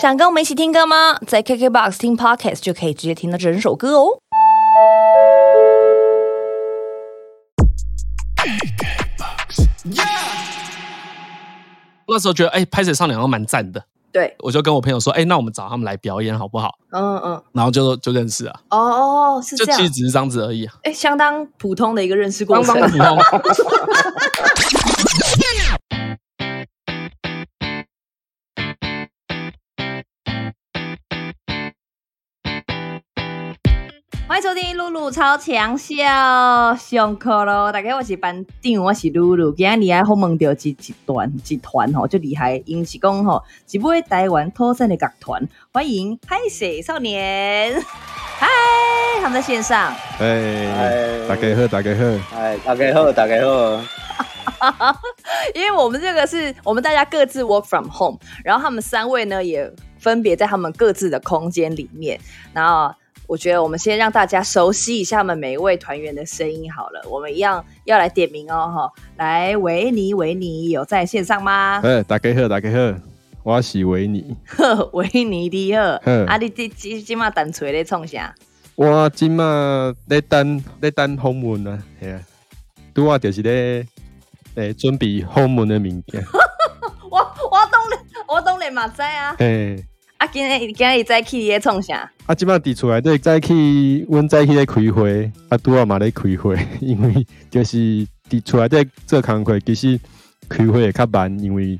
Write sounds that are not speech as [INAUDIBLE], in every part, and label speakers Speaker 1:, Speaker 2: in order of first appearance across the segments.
Speaker 1: 想跟我们一起听歌吗？在 KKBOX 听 Podcast 就可以直接听到整首歌哦。
Speaker 2: 那时候觉得，哎、拍摄少年好像蛮赞的，
Speaker 1: 对，
Speaker 2: 我就跟我朋友说，哎、那我们找他们来表演好不好？
Speaker 1: 嗯嗯，
Speaker 2: 然后就就认识了，
Speaker 1: 哦哦，是这样，
Speaker 2: 就其实只是这样子而已啊，
Speaker 1: 哎，相当普通的一个认识过程。
Speaker 2: 相当普通。[LAUGHS]
Speaker 1: 欢迎收听露露超强笑，上课喽！大家我是班长，我是露露。今天你还好问到一一团一团吼，就厉害，因是讲吼，一位台湾脱散的乐团，欢迎嗨水少年，嗨，他们在线上。
Speaker 3: 哎，
Speaker 4: 哎
Speaker 3: 大家好，大家好，
Speaker 4: 哎，大家好，大家好。[LAUGHS]
Speaker 1: 因为我们这个是我们大家各自 work from home，然后他们三位呢也分别在他们各自的空间里面。然后我觉得我们先让大家熟悉一下我们每一位团员的声音好了。我们一样要来点名哦，哈，来维尼，维尼有在线上吗？
Speaker 3: 呃，大家好，大家好，我是维尼，[LAUGHS]
Speaker 1: 呵，维尼你好，
Speaker 3: 呵
Speaker 1: 啊，你今今今嘛等锤咧创啥？
Speaker 3: 我今嘛在等在等访问啊，系啊，拄啊就是咧诶准备访问的物件，[LAUGHS]
Speaker 1: 我我懂你，我懂你嘛知啊。
Speaker 3: 嘿，
Speaker 1: 啊，今日今日在去咧创啥？
Speaker 3: 啊，即摆伫厝内底早起，阮早起咧开会，啊，拄啊嘛咧开会，[LAUGHS] 因为就是伫厝内底做工课，其实开会会较慢，因为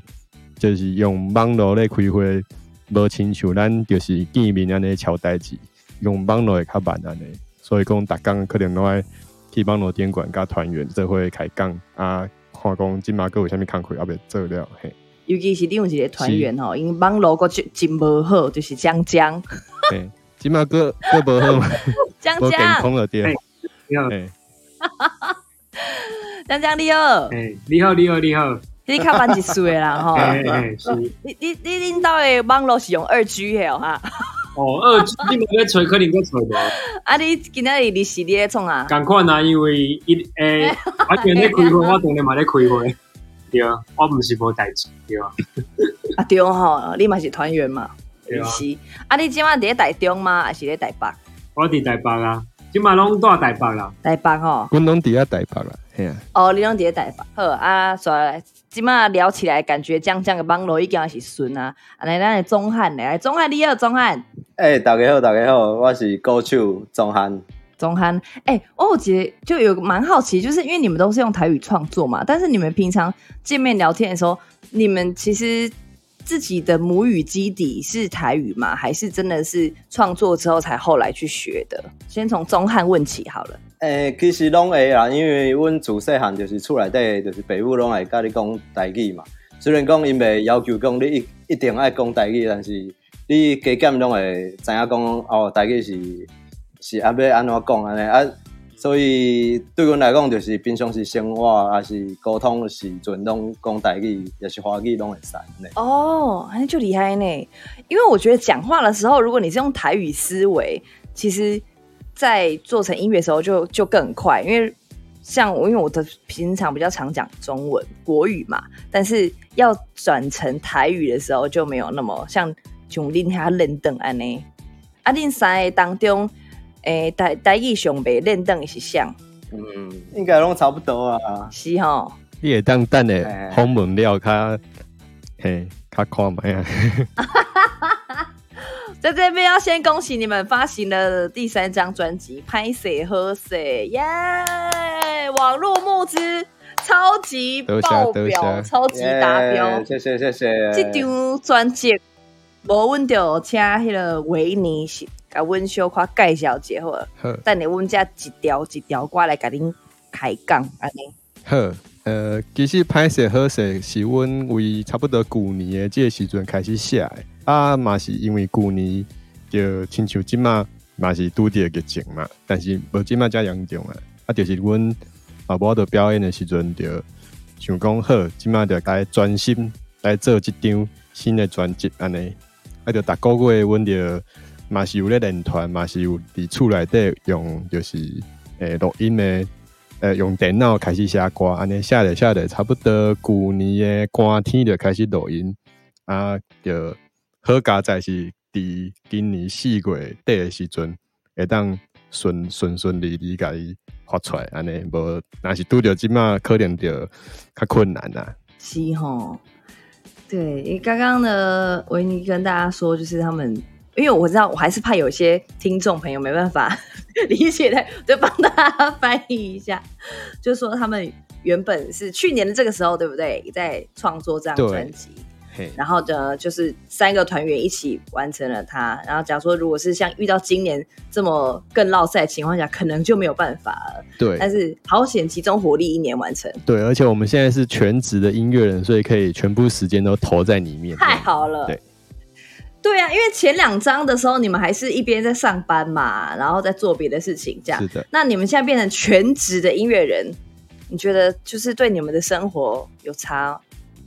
Speaker 3: 就是用网络咧开会，无亲像咱就是见面安尼敲代志，用网络会较慢安尼，所以讲逐工可能拢爱去网络店馆甲团员做伙开讲啊，看讲即马个有啥物工课还未做了，嘿，
Speaker 1: 尤其是你有一个团员吼，因网络个真真无好，就是江江，[LAUGHS]
Speaker 3: 嘿，即马个个无好 [LAUGHS] [LAUGHS]
Speaker 1: 江江，
Speaker 4: 你好，
Speaker 3: 嘿。
Speaker 1: 江江你好，
Speaker 4: 哎，你好，你好，你好。
Speaker 1: 你较慢一岁的啦吼。
Speaker 4: 哎哎，是
Speaker 1: 你你你恁兜的网络是用二 G 的哦哈，
Speaker 4: 哦，二 G 你们在吹，可能个吹无。
Speaker 1: 啊你今仔日你是咧创啊？
Speaker 4: 赶快啊，因为一诶，我今在开会，我当然嘛咧开会。对啊，我毋是无代志，对啊。
Speaker 1: 啊对吼，你嘛是团员嘛？
Speaker 4: 对啊
Speaker 1: 是。啊你即晚伫咧台中吗？还是咧台北？
Speaker 4: 我伫台北啊，即马拢住台北啦。
Speaker 1: 台北吼。
Speaker 3: 阮拢伫遐台北啦，嘿啊，
Speaker 1: 哦，你拢伫咧台北。好啊，所以即马聊起来，感觉江江的网络已经是顺啊。啊来，咱的钟汉来，钟汉你好，钟汉。
Speaker 5: 哎、大家好，大家好，我是歌手钟汉。
Speaker 1: 中汉，哎、我觉得就有个蛮好奇，就是因为你们都是用台语创作嘛，但是你们平常见面聊天的时候，你们其实自己的母语基底是台语吗？还是真的是创作之后才后来去学的？先从中汉问起好了。
Speaker 5: 诶、其实拢会啦，因为阮自细汉就是厝内底，就是爸母拢会甲你讲台语嘛。虽然讲因袂要求讲你一一定爱讲台语，但是你加减拢会知影讲哦，台语是是啊要安怎讲安尼啊。所以对阮来讲，就是平常时生活还是沟通的时阵，拢讲台语，也是华语拢会使安尼。
Speaker 1: 哦，就厉害呢。因为我觉得讲话的时候，如果你是用台语思维，其实，在做成音乐的时候就就更快。因为像我，因为我的平常比较常讲中文国语嘛，但是要转成台语的时候就没有那么像像恁遐认等安尼。啊，恁三个当中，诶、台台语上袂认等的是像
Speaker 5: 嗯，应该拢差不多啊。
Speaker 1: 是吼。
Speaker 3: 你会当等
Speaker 5: 哎
Speaker 3: 的访问了较，嘿，较看卖啊，[LAUGHS]
Speaker 1: 在这边要先恭喜你们发行了第三张专辑《拍谁喝谁》耶！网络募资超级爆表，超级达标
Speaker 5: 耶。谢谢谢谢。
Speaker 1: 这张专辑，无阮就请迄个维尼是甲阮小可介绍一下好了，
Speaker 3: 好，
Speaker 1: 等下阮遮一条一条歌来甲恁开讲安尼。
Speaker 3: 好，呃，其实歹势好势是阮为差不多旧年的即个时阵开始写的，啊，嘛是因为旧年就亲像即嘛嘛是拄着疫情嘛，但是无即嘛遮严重啊，啊，就是阮啊无得表演的时阵就想讲好，即嘛就该专心来做一张新的专辑安尼，啊，就逐个月阮就嘛是有咧练团，嘛是有伫厝内底用就是诶录音诶。呃，用电脑开始写歌，安尼写着写着，差不多旧年的寒天就开始录音，啊，就好佳在是伫今年四月底的时阵，会当顺顺顺利利甲伊发出来，安尼无若是拄着即马可能就较困难啦。
Speaker 1: 是吼，对，因为刚刚呢，维尼跟大家说，就是他们，因为我知道，我还是怕有些听众朋友没办法 [LAUGHS] 理解的，就帮大家翻译一下，就说他们原本是去年的这个时候，对不对？在创作这张
Speaker 3: 对
Speaker 1: 专辑，
Speaker 3: 嘿，
Speaker 1: 然后呢，就是三个团员一起完成了它。然后假如说，如果是像遇到今年这么更落赛的情况下，可能就没有办法了。
Speaker 3: 对但
Speaker 1: 是好险，集中火力一年完成，
Speaker 3: 对，而且我们现在是全职的音乐人，所以可以全部时间都投在里面。
Speaker 1: 太好了。
Speaker 3: 对。
Speaker 1: 对啊，因为前两章的时候，你们还是一边在上班嘛，然后在做别的事情，这样
Speaker 3: 是。的，
Speaker 1: 那你们现在变成全职的音乐人，你觉得就是对你们的生活有差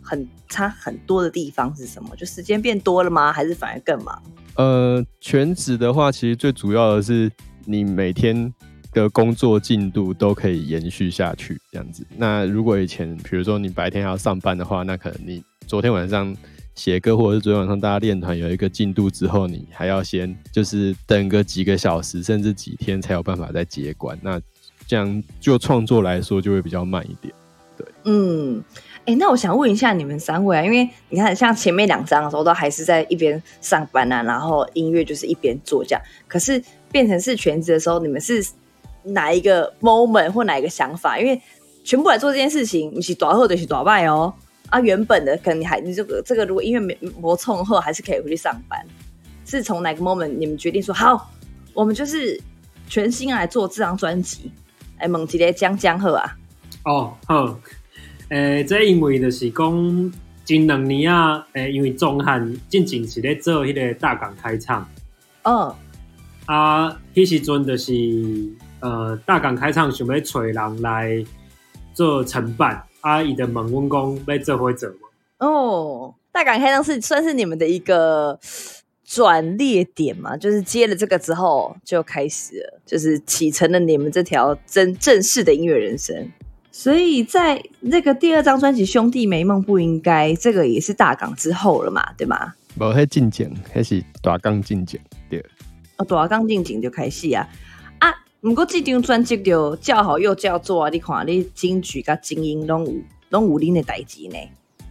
Speaker 1: 很差很多的地方是什么？就时间变多了吗？还是反而更忙？
Speaker 3: 呃，全职的话，其实最主要的是你每天的工作进度都可以延续下去，这样子。那如果以前，比如说你白天还要上班的话，那可能你昨天晚上写歌，或者是昨天晚上大家练团有一个进度之后，你还要先就是等个几个小时，甚至几天才有办法再接管。那这样就创作来说，就会比较慢一点。
Speaker 1: 嗯，哎、那我想问一下你们三位啊，因为你看，像前面两章的时候，都还是在一边上班啊，然后音乐就是一边做这样。可是变成是全职的时候，你们是哪一个 moment 或哪一个想法？因为全部来做这件事情，你是短后的是短败哦。啊，原本的可能你还你这个这个，如果音乐没磨冲后，还是可以回去上班。是从哪个 moment 你们决定说好，我们就是全心来做这张专辑？哎，猛吉咧江江鹤啊，
Speaker 4: 哦，好，诶、这因为就是讲近两年啊，诶、因为中汉进前是咧做迄个大港开唱，
Speaker 1: 嗯。
Speaker 4: 啊，迄时阵就是呃大港开唱想要找人来做承办，啊，伊就问阮讲要做伙做无？
Speaker 1: 哦，大港开张是算是你们的一个转捩点嘛，就是接了这个之后就开始了，就是启程了你们这条真正式的音乐人生。所以在那个第二张专辑《兄弟没梦不应该》，这个也是大港之后了嘛，对吗？
Speaker 3: 无迄进前，迄是大纲进前，对。
Speaker 1: 哦，大港进前就开始啊啊！不过这张专辑就叫好又叫座啊！你看你金曲甲精英拢有拢有恁的代志呢，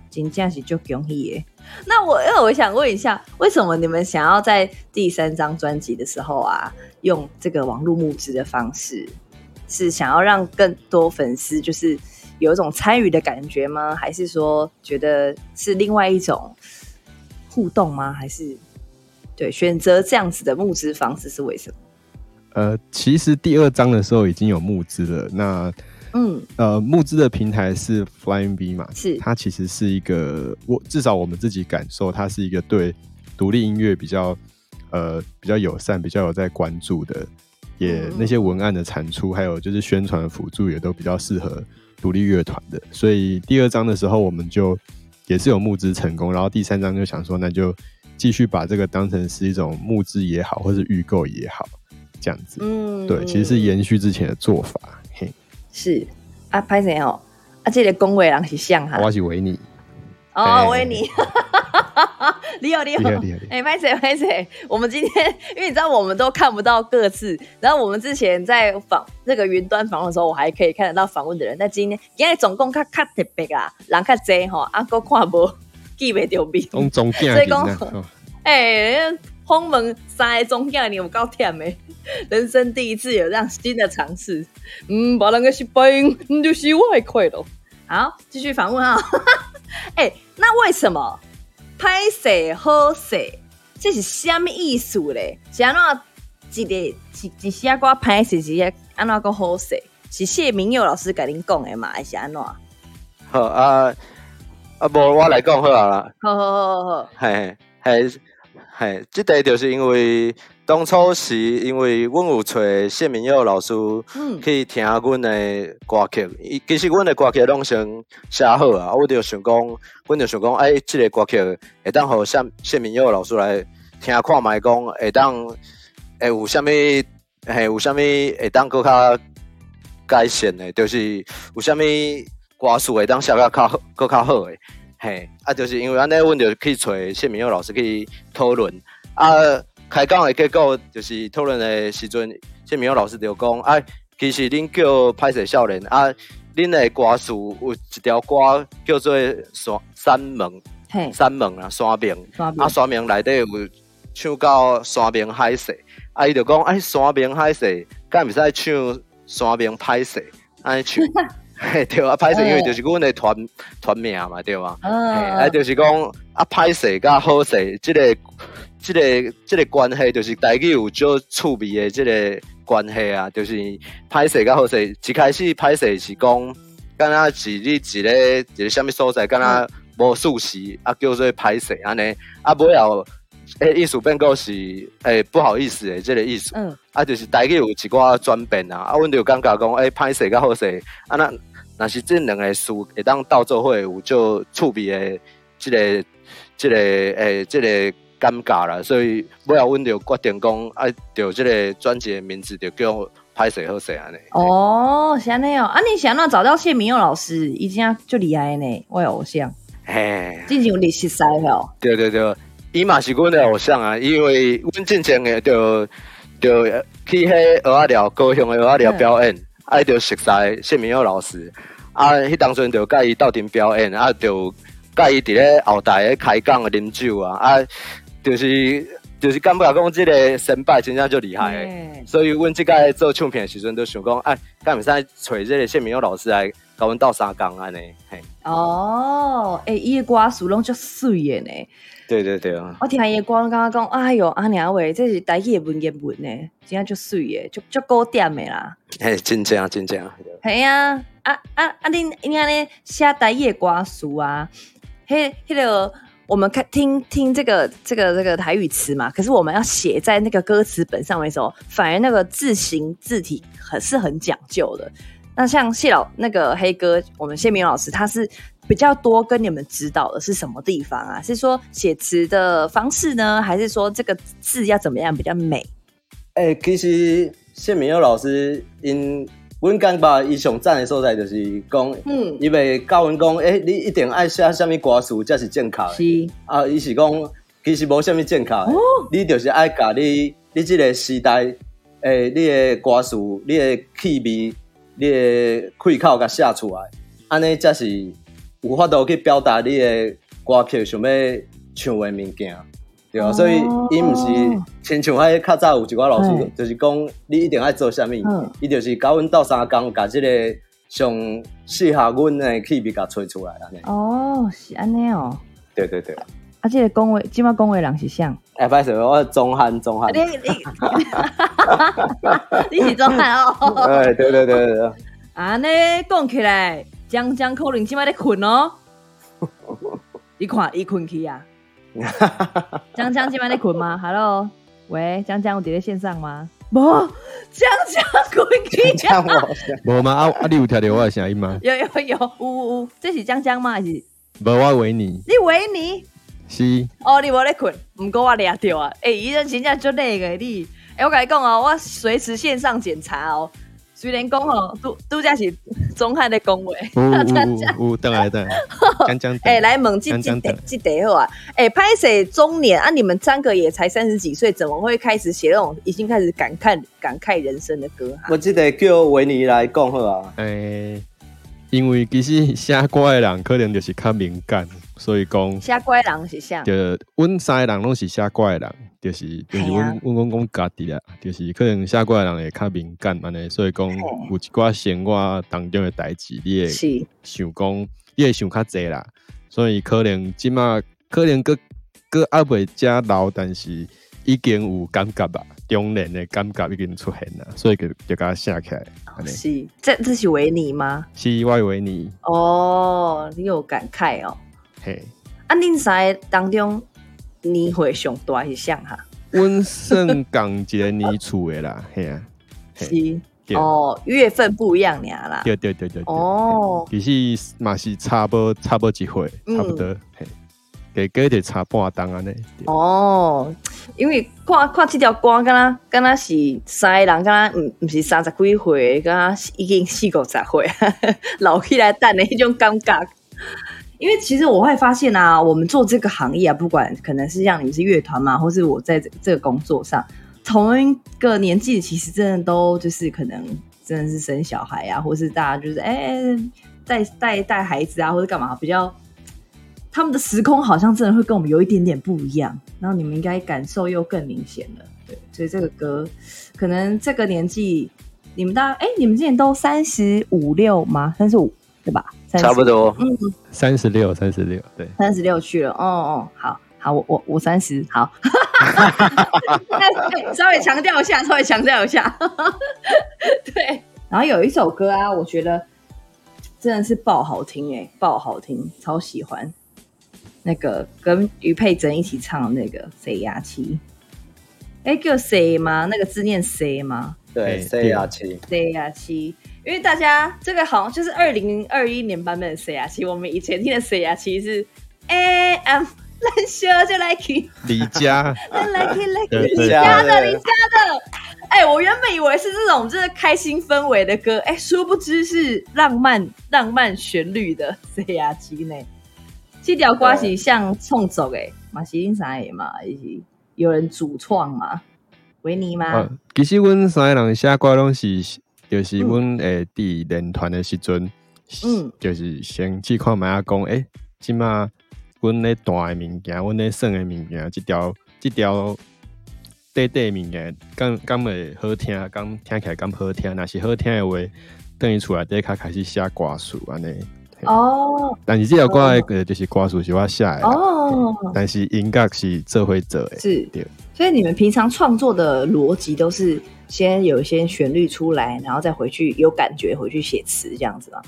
Speaker 1: 真正是就恭喜的。那我因为我想问一下，为什么你们想要在第三张专辑的时候啊，用这个网络募资的方式，是想要让更多粉丝就是有一种参与的感觉吗？还是说觉得是另外一种互动吗？还是对选择这样子的募资方式是为什么？
Speaker 3: 呃，其实第二章的时候已经有募资了，那
Speaker 1: 嗯，
Speaker 3: 呃，募资的平台是 Flying V 嘛，
Speaker 1: 是。
Speaker 3: 它其实是一个我至少我们自己感受，它是一个对独立音乐比较呃比较友善、比较有在关注的，也
Speaker 1: 嗯。
Speaker 3: 那些文案的产出，还有就是宣传辅助也都比较适合独立乐团的。所以第二章的时候，我们就也是有募资成功，然后第三章就想说，那就继续把这个当成是一种募资也好，或是预购也好，这样子。
Speaker 1: 嗯，
Speaker 3: 对，其实是延续之前的做法。嘿，
Speaker 1: 是啊，拍谁哦？啊，这个恭维人是像哈，
Speaker 3: 我是维尼，
Speaker 1: 哦，
Speaker 3: 哎
Speaker 1: 维尼，[LAUGHS] 你好，你好。哎，拍谁拍谁？我们今天，因为你知道我们都看不到各自，然后我们之前在访那个云端访问的时候，我还可以看得到访问的人，但今天今天总共看看特别啊，人较济吼，啊，哥看无记袂着面，
Speaker 3: 拢总镜 [LAUGHS]
Speaker 1: 所以讲
Speaker 3: 哎，哦
Speaker 1: 哎，封门三个中间你有够忝的，[LAUGHS] 人生第一次有这样新的尝试，嗯，把人个失败，嗯，就是我的快乐。好，继续访问啊，哎、[LAUGHS] 那为什么拍摄好摄，这是什么意思嘞？是安怎一个一一些歌拍摄，一下安怎个好摄？是谢明佑老师甲恁讲的嘛，还是安怎？好
Speaker 5: 好啊啊，无我来讲好啊啦。
Speaker 1: 好好好好，
Speaker 5: 嘿，嘿，嘿，即个就是因为当初是因为阮有找谢明佑老师
Speaker 1: 嗯
Speaker 5: 去听阮的歌曲，伊其实阮的歌曲拢先写好啊，我就想讲，阮就想讲，哎，即、个歌曲会当互谢谢明佑老师来听看觅讲，会当会有啥物，嘿，有啥物会当搁较改善的，就是有啥物歌词会当写较较好搁较好的。
Speaker 6: 嘿，啊，就是因为安尼，阮就去找谢明佑老师去讨论。啊，开讲的结果就是讨论的时阵，谢明佑老师就讲，啊，其实恁叫拍摄少年啊，恁的歌词有一条歌叫做山山盟，
Speaker 1: 嘿，
Speaker 6: 山盟啊，山盟。啊，山明内底有唱到山明海誓，啊，伊就讲，哎，山明海誓，敢毋使唱山明歹势，安尼唱，[LAUGHS] 嘿 [LAUGHS] 对啊，歹势因为就是阮的团团名嘛，对吧？嘿啊，
Speaker 1: 嗯，
Speaker 6: 就是讲啊，歹势甲好势，即、个、即、个、即、个关系，就是大家有少趣味的即个关系啊，就是歹势甲好势，一开始歹势是讲，敢若是你一个一个啥物所在，敢若无熟悉啊，叫做歹势安尼，啊，尾后诶意思变个是诶、不好意思诶，即、个意思。
Speaker 1: 嗯，
Speaker 6: 啊，就是大家有一寡转变啊，啊，阮就感觉讲，诶、歹势甲好势，啊，那若是这两个事会当到做伙有做趣味的即、个、即、个诶、即、个尴尬啦，所以尾后阮就决定讲，啊，就即个专辑的名字就叫歹势好势安尼。
Speaker 1: 哦，是安尼哦，啊，你想要找到谢明佑老师，已经就厉害呢，我的偶像，
Speaker 6: 嘿，
Speaker 1: 进前有你熟悉哦，
Speaker 6: 对对对，伊嘛是阮的偶像啊，因为阮之前的就就去迄鹅仔寮高雄的鹅仔寮表演，爱，就熟悉谢明佑老师，啊，迄当阵就甲伊斗阵表演，啊，就甲伊伫咧后台咧开讲啊啉酒啊，啊，就是就是感觉讲即个神拜真正就厉害的。所以阮即届做唱片的时阵，都想讲，哎，敢毋使找即个谢明耀老师来甲阮斗相共安尼，嘿，
Speaker 1: 哦，诶，伊的歌词拢足水的呢。
Speaker 6: 对对对，
Speaker 1: 我听伊的歌，感觉讲，哎哟，阿娘喂，这是台语的文言文呢，真正足水的，足足古典的啦。
Speaker 6: 嘿，真正真正。
Speaker 1: 系啊，啊啊啊！恁恁安尼写台语的歌词啊，迄迄个我们看听听这个这个这个台语词嘛，可是我们要写在那个歌词本上面的时候，反而那个字形字体很是很讲究的。那像谢老那个黑哥，我们谢明老师，他是比较多跟你们指导的是什么地方啊？是说写词的方式呢，还是说这个字要怎么样比较美？
Speaker 6: 诶、其实谢明佑老师因，阮感觉伊上赞的所在就是讲，
Speaker 1: 嗯，
Speaker 6: 伊袂教阮讲，诶、你一定爱写啥物歌词才是正确的。
Speaker 1: 是
Speaker 6: 啊，伊是讲，其实无啥物正确的，你就是爱甲你你即个时代，诶、你的歌词、你的气味、你的开口甲写出来，安尼才是有法度去表达你的歌曲想要唱的物件。对啊，
Speaker 1: 哦
Speaker 6: 所以伊毋是亲像迄较早有一寡老师
Speaker 1: 嘿，
Speaker 6: 就是讲你一定爱做啥物
Speaker 1: 嗯，
Speaker 6: 伊就是教阮斗相共，甲即个上适合阮的气味甲吹出来安尼。
Speaker 1: 哦，是安尼哦。
Speaker 6: 对对对，
Speaker 1: 啊，这个讲话，即马讲话人是像，
Speaker 6: 哎，歹势，我中汉中汉
Speaker 1: 你。你 [LAUGHS] [LAUGHS] 你是中汉哦。[LAUGHS]
Speaker 6: 哎，对对对对对，
Speaker 1: 啊，尼讲起来，江江可能即摆咧困哦。[LAUGHS] 你看，伊困去啊。江江今晚在困吗？Hello，喂，江江，我伫咧线上吗？无，江江困去
Speaker 6: 这样
Speaker 1: 啊。
Speaker 3: 无吗？啊啊，你有听到我的声音吗？
Speaker 1: 有有有，有有有，这是江江吗？还是你
Speaker 3: 无，我维尼
Speaker 1: 维尼？
Speaker 3: 是
Speaker 1: 哦，你无咧困，毋过我掠着啊！诶、伊这真正足累个你。诶、我甲你讲哦，我随时线上检查哦。虽然讲哦，拄拄则是钟汉咧 [LAUGHS] 讲话，
Speaker 3: 有有
Speaker 1: 江江
Speaker 3: 有有，等来等来，[LAUGHS] 讲讲。
Speaker 1: 哎、来问这这得
Speaker 3: 江江等
Speaker 1: 这得好啊！哎、拍谁中年啊？你们三个也才三十几岁，怎么会开始写那种已经开始感慨感慨人生的歌啊？
Speaker 6: 我记得叫维尼来讲好啊。
Speaker 3: 诶，因为其实写歌的人可能就是较敏感，所以讲，
Speaker 1: 写怪人是啥
Speaker 3: 就阮三个人拢是写怪人，就是就是阮阮讲讲家己啦，就是可能写怪人会较敏感安尼，所以讲有一寡生活当中的代志，你会
Speaker 1: 是。
Speaker 3: 想讲，你会想较济啦，所以可能即马可能个个阿袂遮老，但是已经有感觉吧，中年的感觉已经出现啦，所以就就甲写起来，
Speaker 1: 是，这这是维尼吗？
Speaker 3: 是我以为你
Speaker 1: 哦，你有感慨哦。
Speaker 3: 嘿，
Speaker 1: 啊，恁三个当中年岁上大是像哈？
Speaker 3: 阮算港一个年厝的啦，[LAUGHS] 嘿啊，
Speaker 1: 是。哦，月份不一样俩啦。
Speaker 3: 对对对对，对。
Speaker 1: 哦，
Speaker 3: 其实嘛是差不差不几岁，
Speaker 1: 嗯。
Speaker 3: 差不多，嘿，给个就差半档安尼，
Speaker 1: 哦，因为看看这条歌，敢若敢若是三个人，敢若毋毋是三十几岁，敢若已经四五十岁，[LAUGHS] 老起来等的迄种感觉。因为其实我会发现啊，我们做这个行业啊，不管可能是像你们是乐团嘛，或是我在这这个工作上，同一个年纪，其实真的都就是可能真的是生小孩啊，或是大家就是哎带带带孩子啊，或者干嘛比较。他们的时空好像真的会跟我们有一点点不一样，然后你们应该感受又更明显了。对，所以这个歌可能这个年纪，你们大家哎，你们今年都三十五六吗？三十五对吧？
Speaker 5: 差不多。
Speaker 1: 嗯，
Speaker 3: 三十六，三十六，对，
Speaker 1: 三十六去了。哦哦，好好，我我我三十，好，[LAUGHS] 稍微强调一下，稍微强调一下。[LAUGHS] 对，然后有一首歌啊，我觉得真的是爆好听哎，爆好听，超喜欢。那个跟于佩珍一起唱的那个谁呀七，哎叫谁吗？那个字念谁吗？
Speaker 5: 对，谁呀七，
Speaker 1: 谁呀七。因为大家这个好像就是二零二一年版本的谁呀七，我们以前听的谁呀七是 A M [LAUGHS] 冷血就 like
Speaker 3: 李佳，[LAUGHS]
Speaker 1: like like 李佳的李佳的。哎，我原本以为是这种就是开心氛围的歌，哎，殊不知是浪漫浪漫旋律的 C R 七呢？这条歌是像创作的，嘛是因啥的嘛？是有人主创嘛？维尼吗？
Speaker 3: 其实阮三个人写歌拢是，就是阮诶伫练团诶时阵，嗯，就是先去看麦啊讲，诶，即马阮咧弹诶物件，阮咧耍诶物件，即条即条短短物件，敢敢会好听，敢听起来敢好听，若是好听诶话，等于出来第一卡开始写歌词安尼。
Speaker 1: 哦，
Speaker 3: 但是这条歌诶就是歌词是我写诶哦，但是音乐是这回者诶，
Speaker 1: 是。对，所以你们平常创作的逻辑都是先有一些旋律出来，然后再回去有感觉回去写词这样子吗？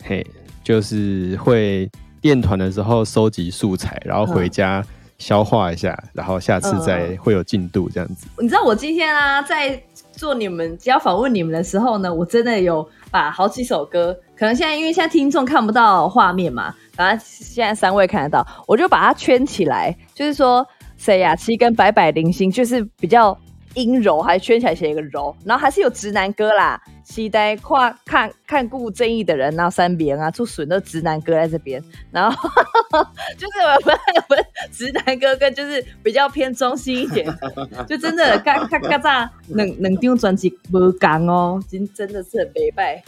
Speaker 3: 嘿，就是会练团的时候收集素材，然后回家消化一下，然后下次再会有进度这样子。
Speaker 1: 你知道我今天啊在做你们只要访问你们的时候呢，我真的有把好几首歌。可能现在因为现在听众看不到画面嘛，反正现在三位看得到，我就把它圈起来，就是说谁呀？七跟白百零星就是比较阴柔，还圈起来写一个柔，然后还是有直男歌啦，期待跨看看顾正义的人，然后三边啊，出损的直男哥在这边，然后就是我们我们直男哥哥就是比较偏中性一点，就真的嘎嘎嘎咋能能张专辑不讲哦，真真的是很悲败。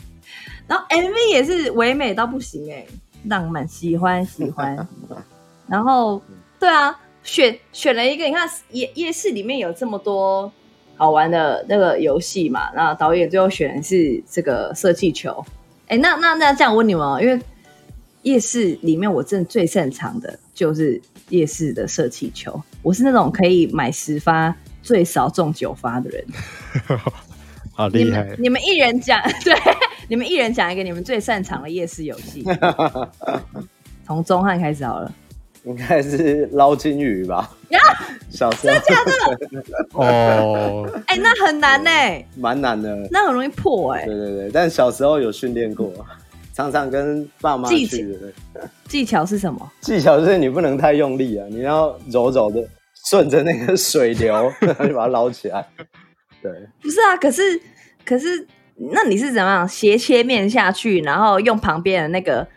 Speaker 1: 然后 MV 也是唯美到不行哎，浪漫喜欢喜欢。然后对啊，选选了一个，你看夜夜市里面有这么多好玩的那个游戏嘛，那导演最后选的是这个射气球。哎，那那那这样问你们哦，因为夜市里面我真的最擅长的就是夜市的射气球，我是那种可以买十发最少中九发的人。[LAUGHS]
Speaker 3: 好厉害！
Speaker 1: 你们一人讲 [LAUGHS] 对。你们一人讲一个你们最擅长的夜市游戏，[LAUGHS] 从中汉开始好了。
Speaker 5: 应该是捞金鱼吧？呀，小时候
Speaker 1: 真的假的？[LAUGHS] 哦，哎，那很难呢，
Speaker 5: 蛮难的，
Speaker 1: 那很容易破哎。
Speaker 5: 对对对，但小时候有训练过，常常跟爸妈去。
Speaker 1: 技巧是什么？
Speaker 5: 技巧是你不能太用力啊，你要柔柔的顺着那个水流，然后就把它捞起来。对，
Speaker 1: 不是啊，可是可是。那你是怎么样斜切面下去，然后用旁边的那个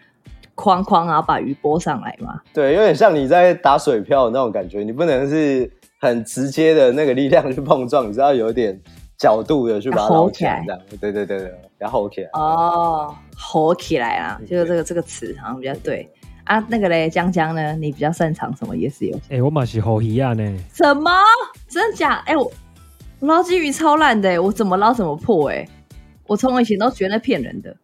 Speaker 1: 框框，然后把鱼拨上来嘛？
Speaker 5: 对，有点像你在打水漂那种感觉，你不能是很直接的那个力量去碰撞，你知道有点角度的去把它捞起来，这样。对对对对，要 hold 起来。
Speaker 1: 哦，hold 起来啊，就是这个这个词好像比较对啊。那个嘞，江江呢？你比较擅长什么夜市游戏？
Speaker 7: 哎，我嘛是 hold 鱼啊呢。
Speaker 1: 什么？真的假？哎，我捞金鱼超烂的，我怎么捞怎么破哎。我从以前都觉得骗人的，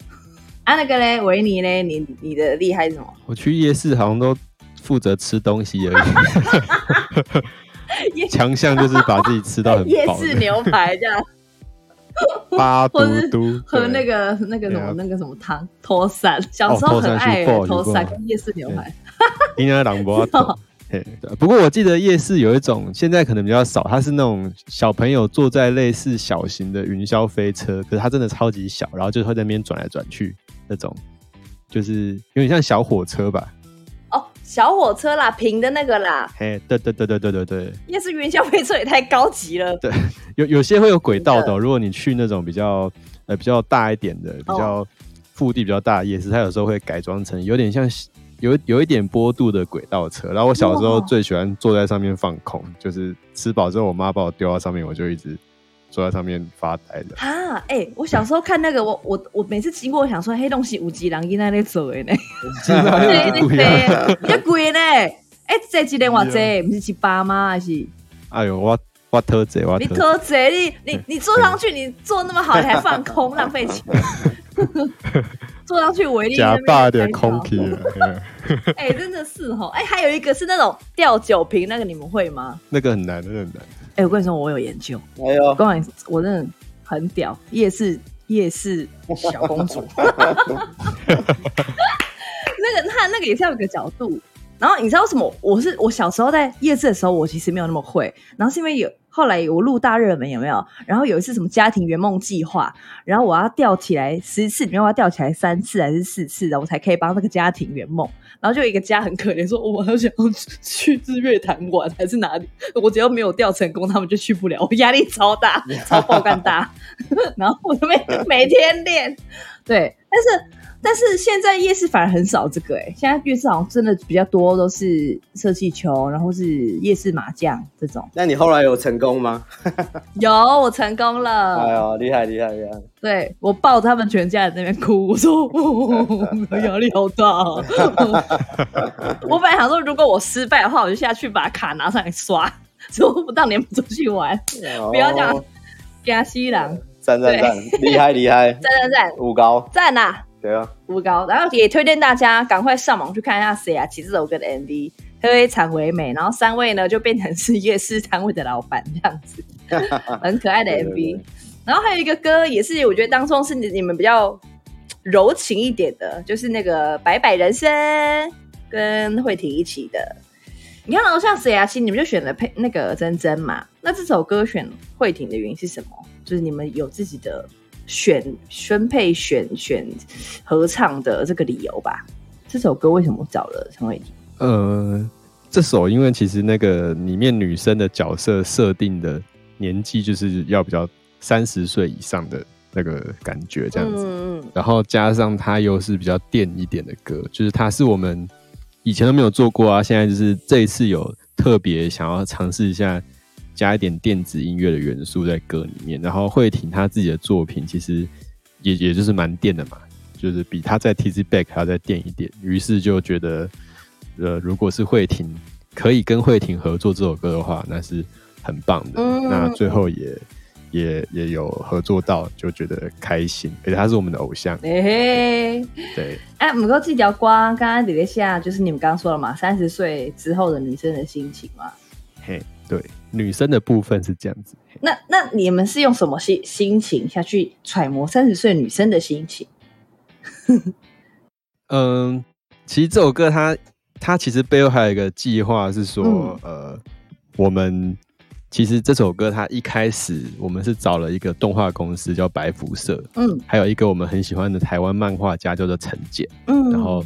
Speaker 1: 啊，那个嘞，维尼嘞，你你的厉害是什么？
Speaker 3: 我去夜市好像都负责吃东西而已，[LAUGHS] 强项就是把自己吃到很
Speaker 1: 夜市牛排这样，[LAUGHS]
Speaker 3: 八嘟嘟
Speaker 1: 喝那个那个什么那个什么汤托伞，小时候很爱托伞跟夜市牛排，
Speaker 3: 应该朗博。不过我记得夜市有一种，现在可能比较少，它是那种小朋友坐在类似小型的云霄飞车，可是它真的超级小，然后就会在那边转来转去那种，就是有点像小火车吧？
Speaker 1: 哦，小火车啦，平的那个啦。
Speaker 3: 嘿，对对对对对对对。
Speaker 1: 夜市云霄飞车也太高级了。
Speaker 3: 对，[LAUGHS] 有有些会有轨道的，如果你去那种比较呃比较大一点的、比较腹地比较大的夜市，它有时候会改装成有点像。有有一点坡度的轨道车。然后我小时候最喜欢坐在上面放空，就是吃饱之后，我妈把我丢到上面，我就一直坐在上面发呆的。
Speaker 1: 哈，哎、我小时候看那个，我我我每次经过，想说，黑东西五级狼在那里走的呢，
Speaker 3: 是啊，
Speaker 1: 对，
Speaker 3: 有点贵啊！
Speaker 1: 比较贵呢。哎、这几年我这不是七八吗？还是
Speaker 3: 哎呦，我我偷贼，我
Speaker 1: 你
Speaker 3: 特
Speaker 1: 偷贼？你你你坐上去，你坐那么好，你还放空，浪费钱。[LAUGHS] 坐上去违例
Speaker 3: 假霸的
Speaker 1: 空
Speaker 3: 空气
Speaker 1: 哎、真的是哦。哎、还有一个是那种吊酒瓶，那个你们会吗？
Speaker 3: 那个很难，那个很难。
Speaker 1: 哎、我跟你说，我有研究。
Speaker 5: 哎呦
Speaker 1: 我，跟你我真的很屌，夜市夜市小公主。[LAUGHS] 那个他那个也是要有个角度。然后你知道为什么？我是我小时候在夜市的时候，我其实没有那么会。然后是因为有后来有录大热门有没有？然后有一次什么家庭圆梦计划，然后我要吊起来十次里面我要吊起来三次还是四次，然后我才可以帮那个家庭圆梦。然后就有一个家很可怜，说我好想要去 [LAUGHS] 日月潭玩还是哪里，我只要没有钓成功，他们就去不了，我压力超大，[LAUGHS] 超爆肝大。[LAUGHS] 然后我就每每天练，对，但是但是现在夜市反而很少这个、欸，哎，现在夜市好像真的比较多都是射气球，然后是夜市麻将这种。
Speaker 5: 那你后来有成功吗？[LAUGHS]
Speaker 1: 有，我成功了。
Speaker 5: 哎呦，厉害厉害厉害！
Speaker 1: 对我抱着他们全家人在那边哭，我说、哦、压力好大、我本来想说，如果我失败的话，我就下去把卡拿上来刷，说不当你们出去玩，不要这样
Speaker 5: 哦，
Speaker 1: 给他吸狼，
Speaker 5: 赞赞赞，厉害厉害，[LAUGHS]
Speaker 1: 赞赞赞
Speaker 5: 五高，
Speaker 1: 赞呐！
Speaker 5: 对啊，
Speaker 1: 不高，然后也推荐大家赶快上网去看一下谁啊骑这首歌的 MV，非常唯美。然后三位呢就变成是夜市摊位的老板这样子，[LAUGHS] 很可爱的
Speaker 5: 对对
Speaker 1: MV
Speaker 5: 对。
Speaker 1: 然后还有一个歌也是我觉得当中是你你们比较柔情一点的，就是那个《百百人生》跟慧婷一起的。你看到像谁啊？其实你们就选了配那个珍珍嘛。那这首歌选慧婷的原因是什么？就是你们有自己的选宣配选选合唱的这个理由吧？这首歌为什么找了陈伟霆？
Speaker 3: 呃，这首因为其实那个里面女生的角色设定的年纪就是要比较三十岁以上的那个感觉这样子，然后加上它又是比较电一点的歌，就是它是我们以前都没有做过啊，现在就是这一次有特别想要尝试一下加一点电子音乐的元素在歌里面。然后慧婷她自己的作品其实也也就是蛮电的嘛，就是比她在 T Z Back 还要再电一点。于是就觉得，呃，如果是慧婷可以跟慧婷合作这首歌的话，那是很棒的。
Speaker 1: 嗯
Speaker 3: 那最后也也也有合作到，就觉得开心，而且他是我们的偶像。
Speaker 1: 嘿嘿。
Speaker 3: 对，
Speaker 1: 哎，不过这条歌刚刚底下就是你们刚刚说了嘛，三十岁之后的女生的心情嘛。
Speaker 3: 嘿，对，女生的部分是这样子。
Speaker 1: 那那你们是用什么心心情下去揣摩三十岁女生的心情？[LAUGHS]
Speaker 3: 嗯，其实这首歌它它其实背后还有一个计划是说，
Speaker 1: 嗯
Speaker 3: 呃，我们其实这首歌它一开始我们是找了一个动画公司叫白辐射，
Speaker 1: 嗯
Speaker 3: 还有一个我们很喜欢的台湾漫画家叫做陈简，
Speaker 1: 嗯，
Speaker 3: 然后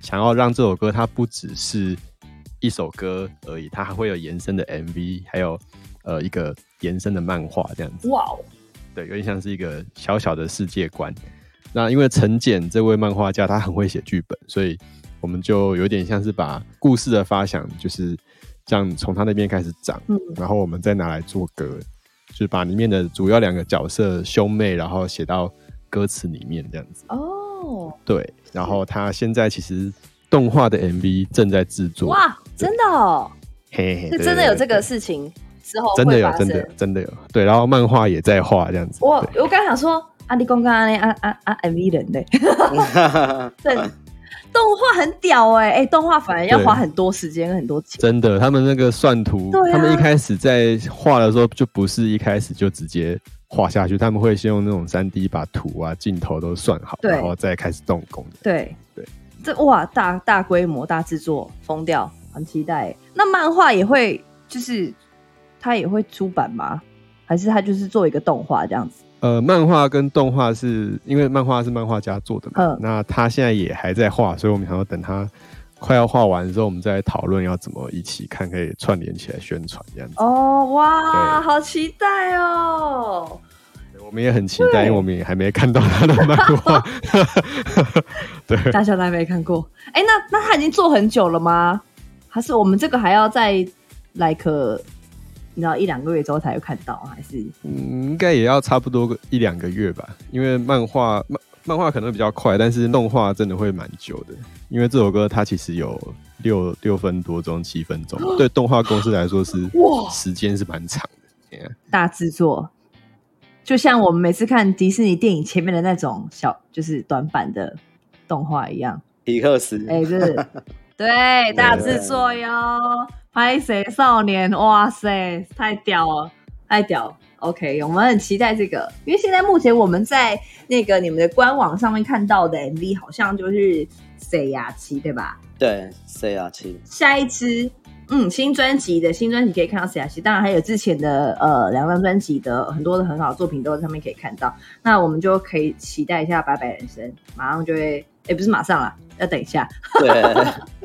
Speaker 3: 想要让这首歌它不只是一首歌而已，它还会有延伸的 MV，还有呃一个延伸的漫画这样子。
Speaker 1: 哇哦，
Speaker 3: 对，有点像是一个小小的世界观。那因为陈简这位漫画家他很会写剧本，所以我们就有点像是把故事的发想就是这样从他那边开始长，
Speaker 1: 嗯
Speaker 3: 然后我们再拿来做歌，就是把里面的主要两个角色兄妹，然后写到歌词里面这样子。
Speaker 1: 哦，
Speaker 3: 对，然后他现在其实动画的 MV 正在制作，
Speaker 1: 哇，真的哦，
Speaker 3: 嘿嘿，
Speaker 1: 是真的有这个事情之后
Speaker 3: 真的有，真的有，真的有，对，然后漫画也在画这样子，
Speaker 1: 我我刚想说，啊，你刚刚那啊啊啊 MV 人嘞，[LAUGHS] 对，动画很屌哎、哎、动画反而要花很多时间跟很多钱。
Speaker 3: 真的，他们那个算图，
Speaker 1: 啊
Speaker 3: 他们一开始在画的时候就不是一开始就直接画下去，他们会先用那种三 D 把图啊、镜头都算好，然后再开始动工。
Speaker 1: 对
Speaker 3: 对，
Speaker 1: 这哇大大规模大制作，疯掉，很期待欸。那漫画也会就是它也会出版吗？还是它就是做一个动画这样子？
Speaker 3: 呃，漫画跟动画是因为漫画是漫画家做的嘛，
Speaker 1: 嗯
Speaker 3: 那他现在也还在画，所以我们想要等他快要画完之后，我们再来讨论要怎么一起看，可以串联起来宣传这样子。
Speaker 1: 哦哇，好期待哦！
Speaker 3: 我们也很期待，因为我们也还没看到他的漫画。[LAUGHS] 对，
Speaker 1: 大家都还没看过。哎、那那他已经做很久了吗？还是我们这个还要再 like 你知道一两个月之后才会看到？还是
Speaker 3: 嗯，应该也要差不多一两个月吧，因为漫画漫漫画可能比较快，但是动画真的会蛮久的。因为这首歌它其实有六六分多钟、七分钟，[GASPS] 对动画公司来说是
Speaker 1: 哇
Speaker 3: 时间是蛮长的。Yeah
Speaker 1: 大制作？就像我们每次看迪士尼电影前面的那种小，就是短版的动画一样。
Speaker 5: 皮克斯，
Speaker 1: 哎、就是对大制作哟，拍谁少年？哇塞，太屌了，太屌了！OK，我们很期待这个，因为现在目前我们在那个你们的官网上面看到的 MV 好像就是谁雅琪对吧？
Speaker 5: 对谁呀七，
Speaker 1: 下一支，嗯，新专辑的新专辑可以看到 C R C，当然还有之前的呃两张专辑的很多的很好的作品都在上面可以看到。那我们就可以期待一下《白白人生》，马上就会，哎、不是马上啦，要等一下
Speaker 5: 对，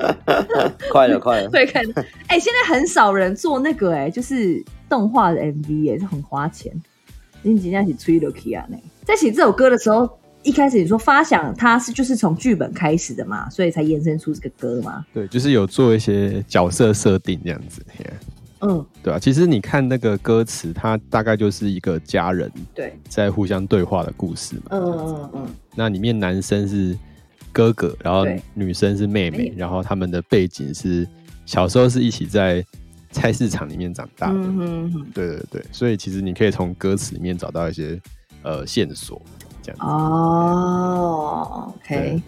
Speaker 5: [LAUGHS] 快了快了，
Speaker 1: 会看。哎、现在很少人做那个、哎，就是动画的 MV，也是很花钱。你今天起吹 Lucky 啊？呢，在写这首歌的时候，一开始你说发想它是就是从剧本开始的嘛，所以才延伸出这个歌嘛。
Speaker 3: 对，就是有做一些角色设定这样子。
Speaker 1: 嗯，
Speaker 3: 对啊，其实你看那个歌词，它大概就是一个家人
Speaker 1: 对，
Speaker 3: 在互相对话的故事嘛。
Speaker 1: 嗯嗯嗯。
Speaker 3: 那里面男生是哥哥，然后女生是妹妹
Speaker 1: 妹妹，
Speaker 3: 然后他们的背景是小时候是一起在菜市场里面长大的。
Speaker 1: 嗯哼哼。
Speaker 3: 对对对，所以其实你可以从歌词里面找到一些呃线索，这样子。
Speaker 1: 哦，OK，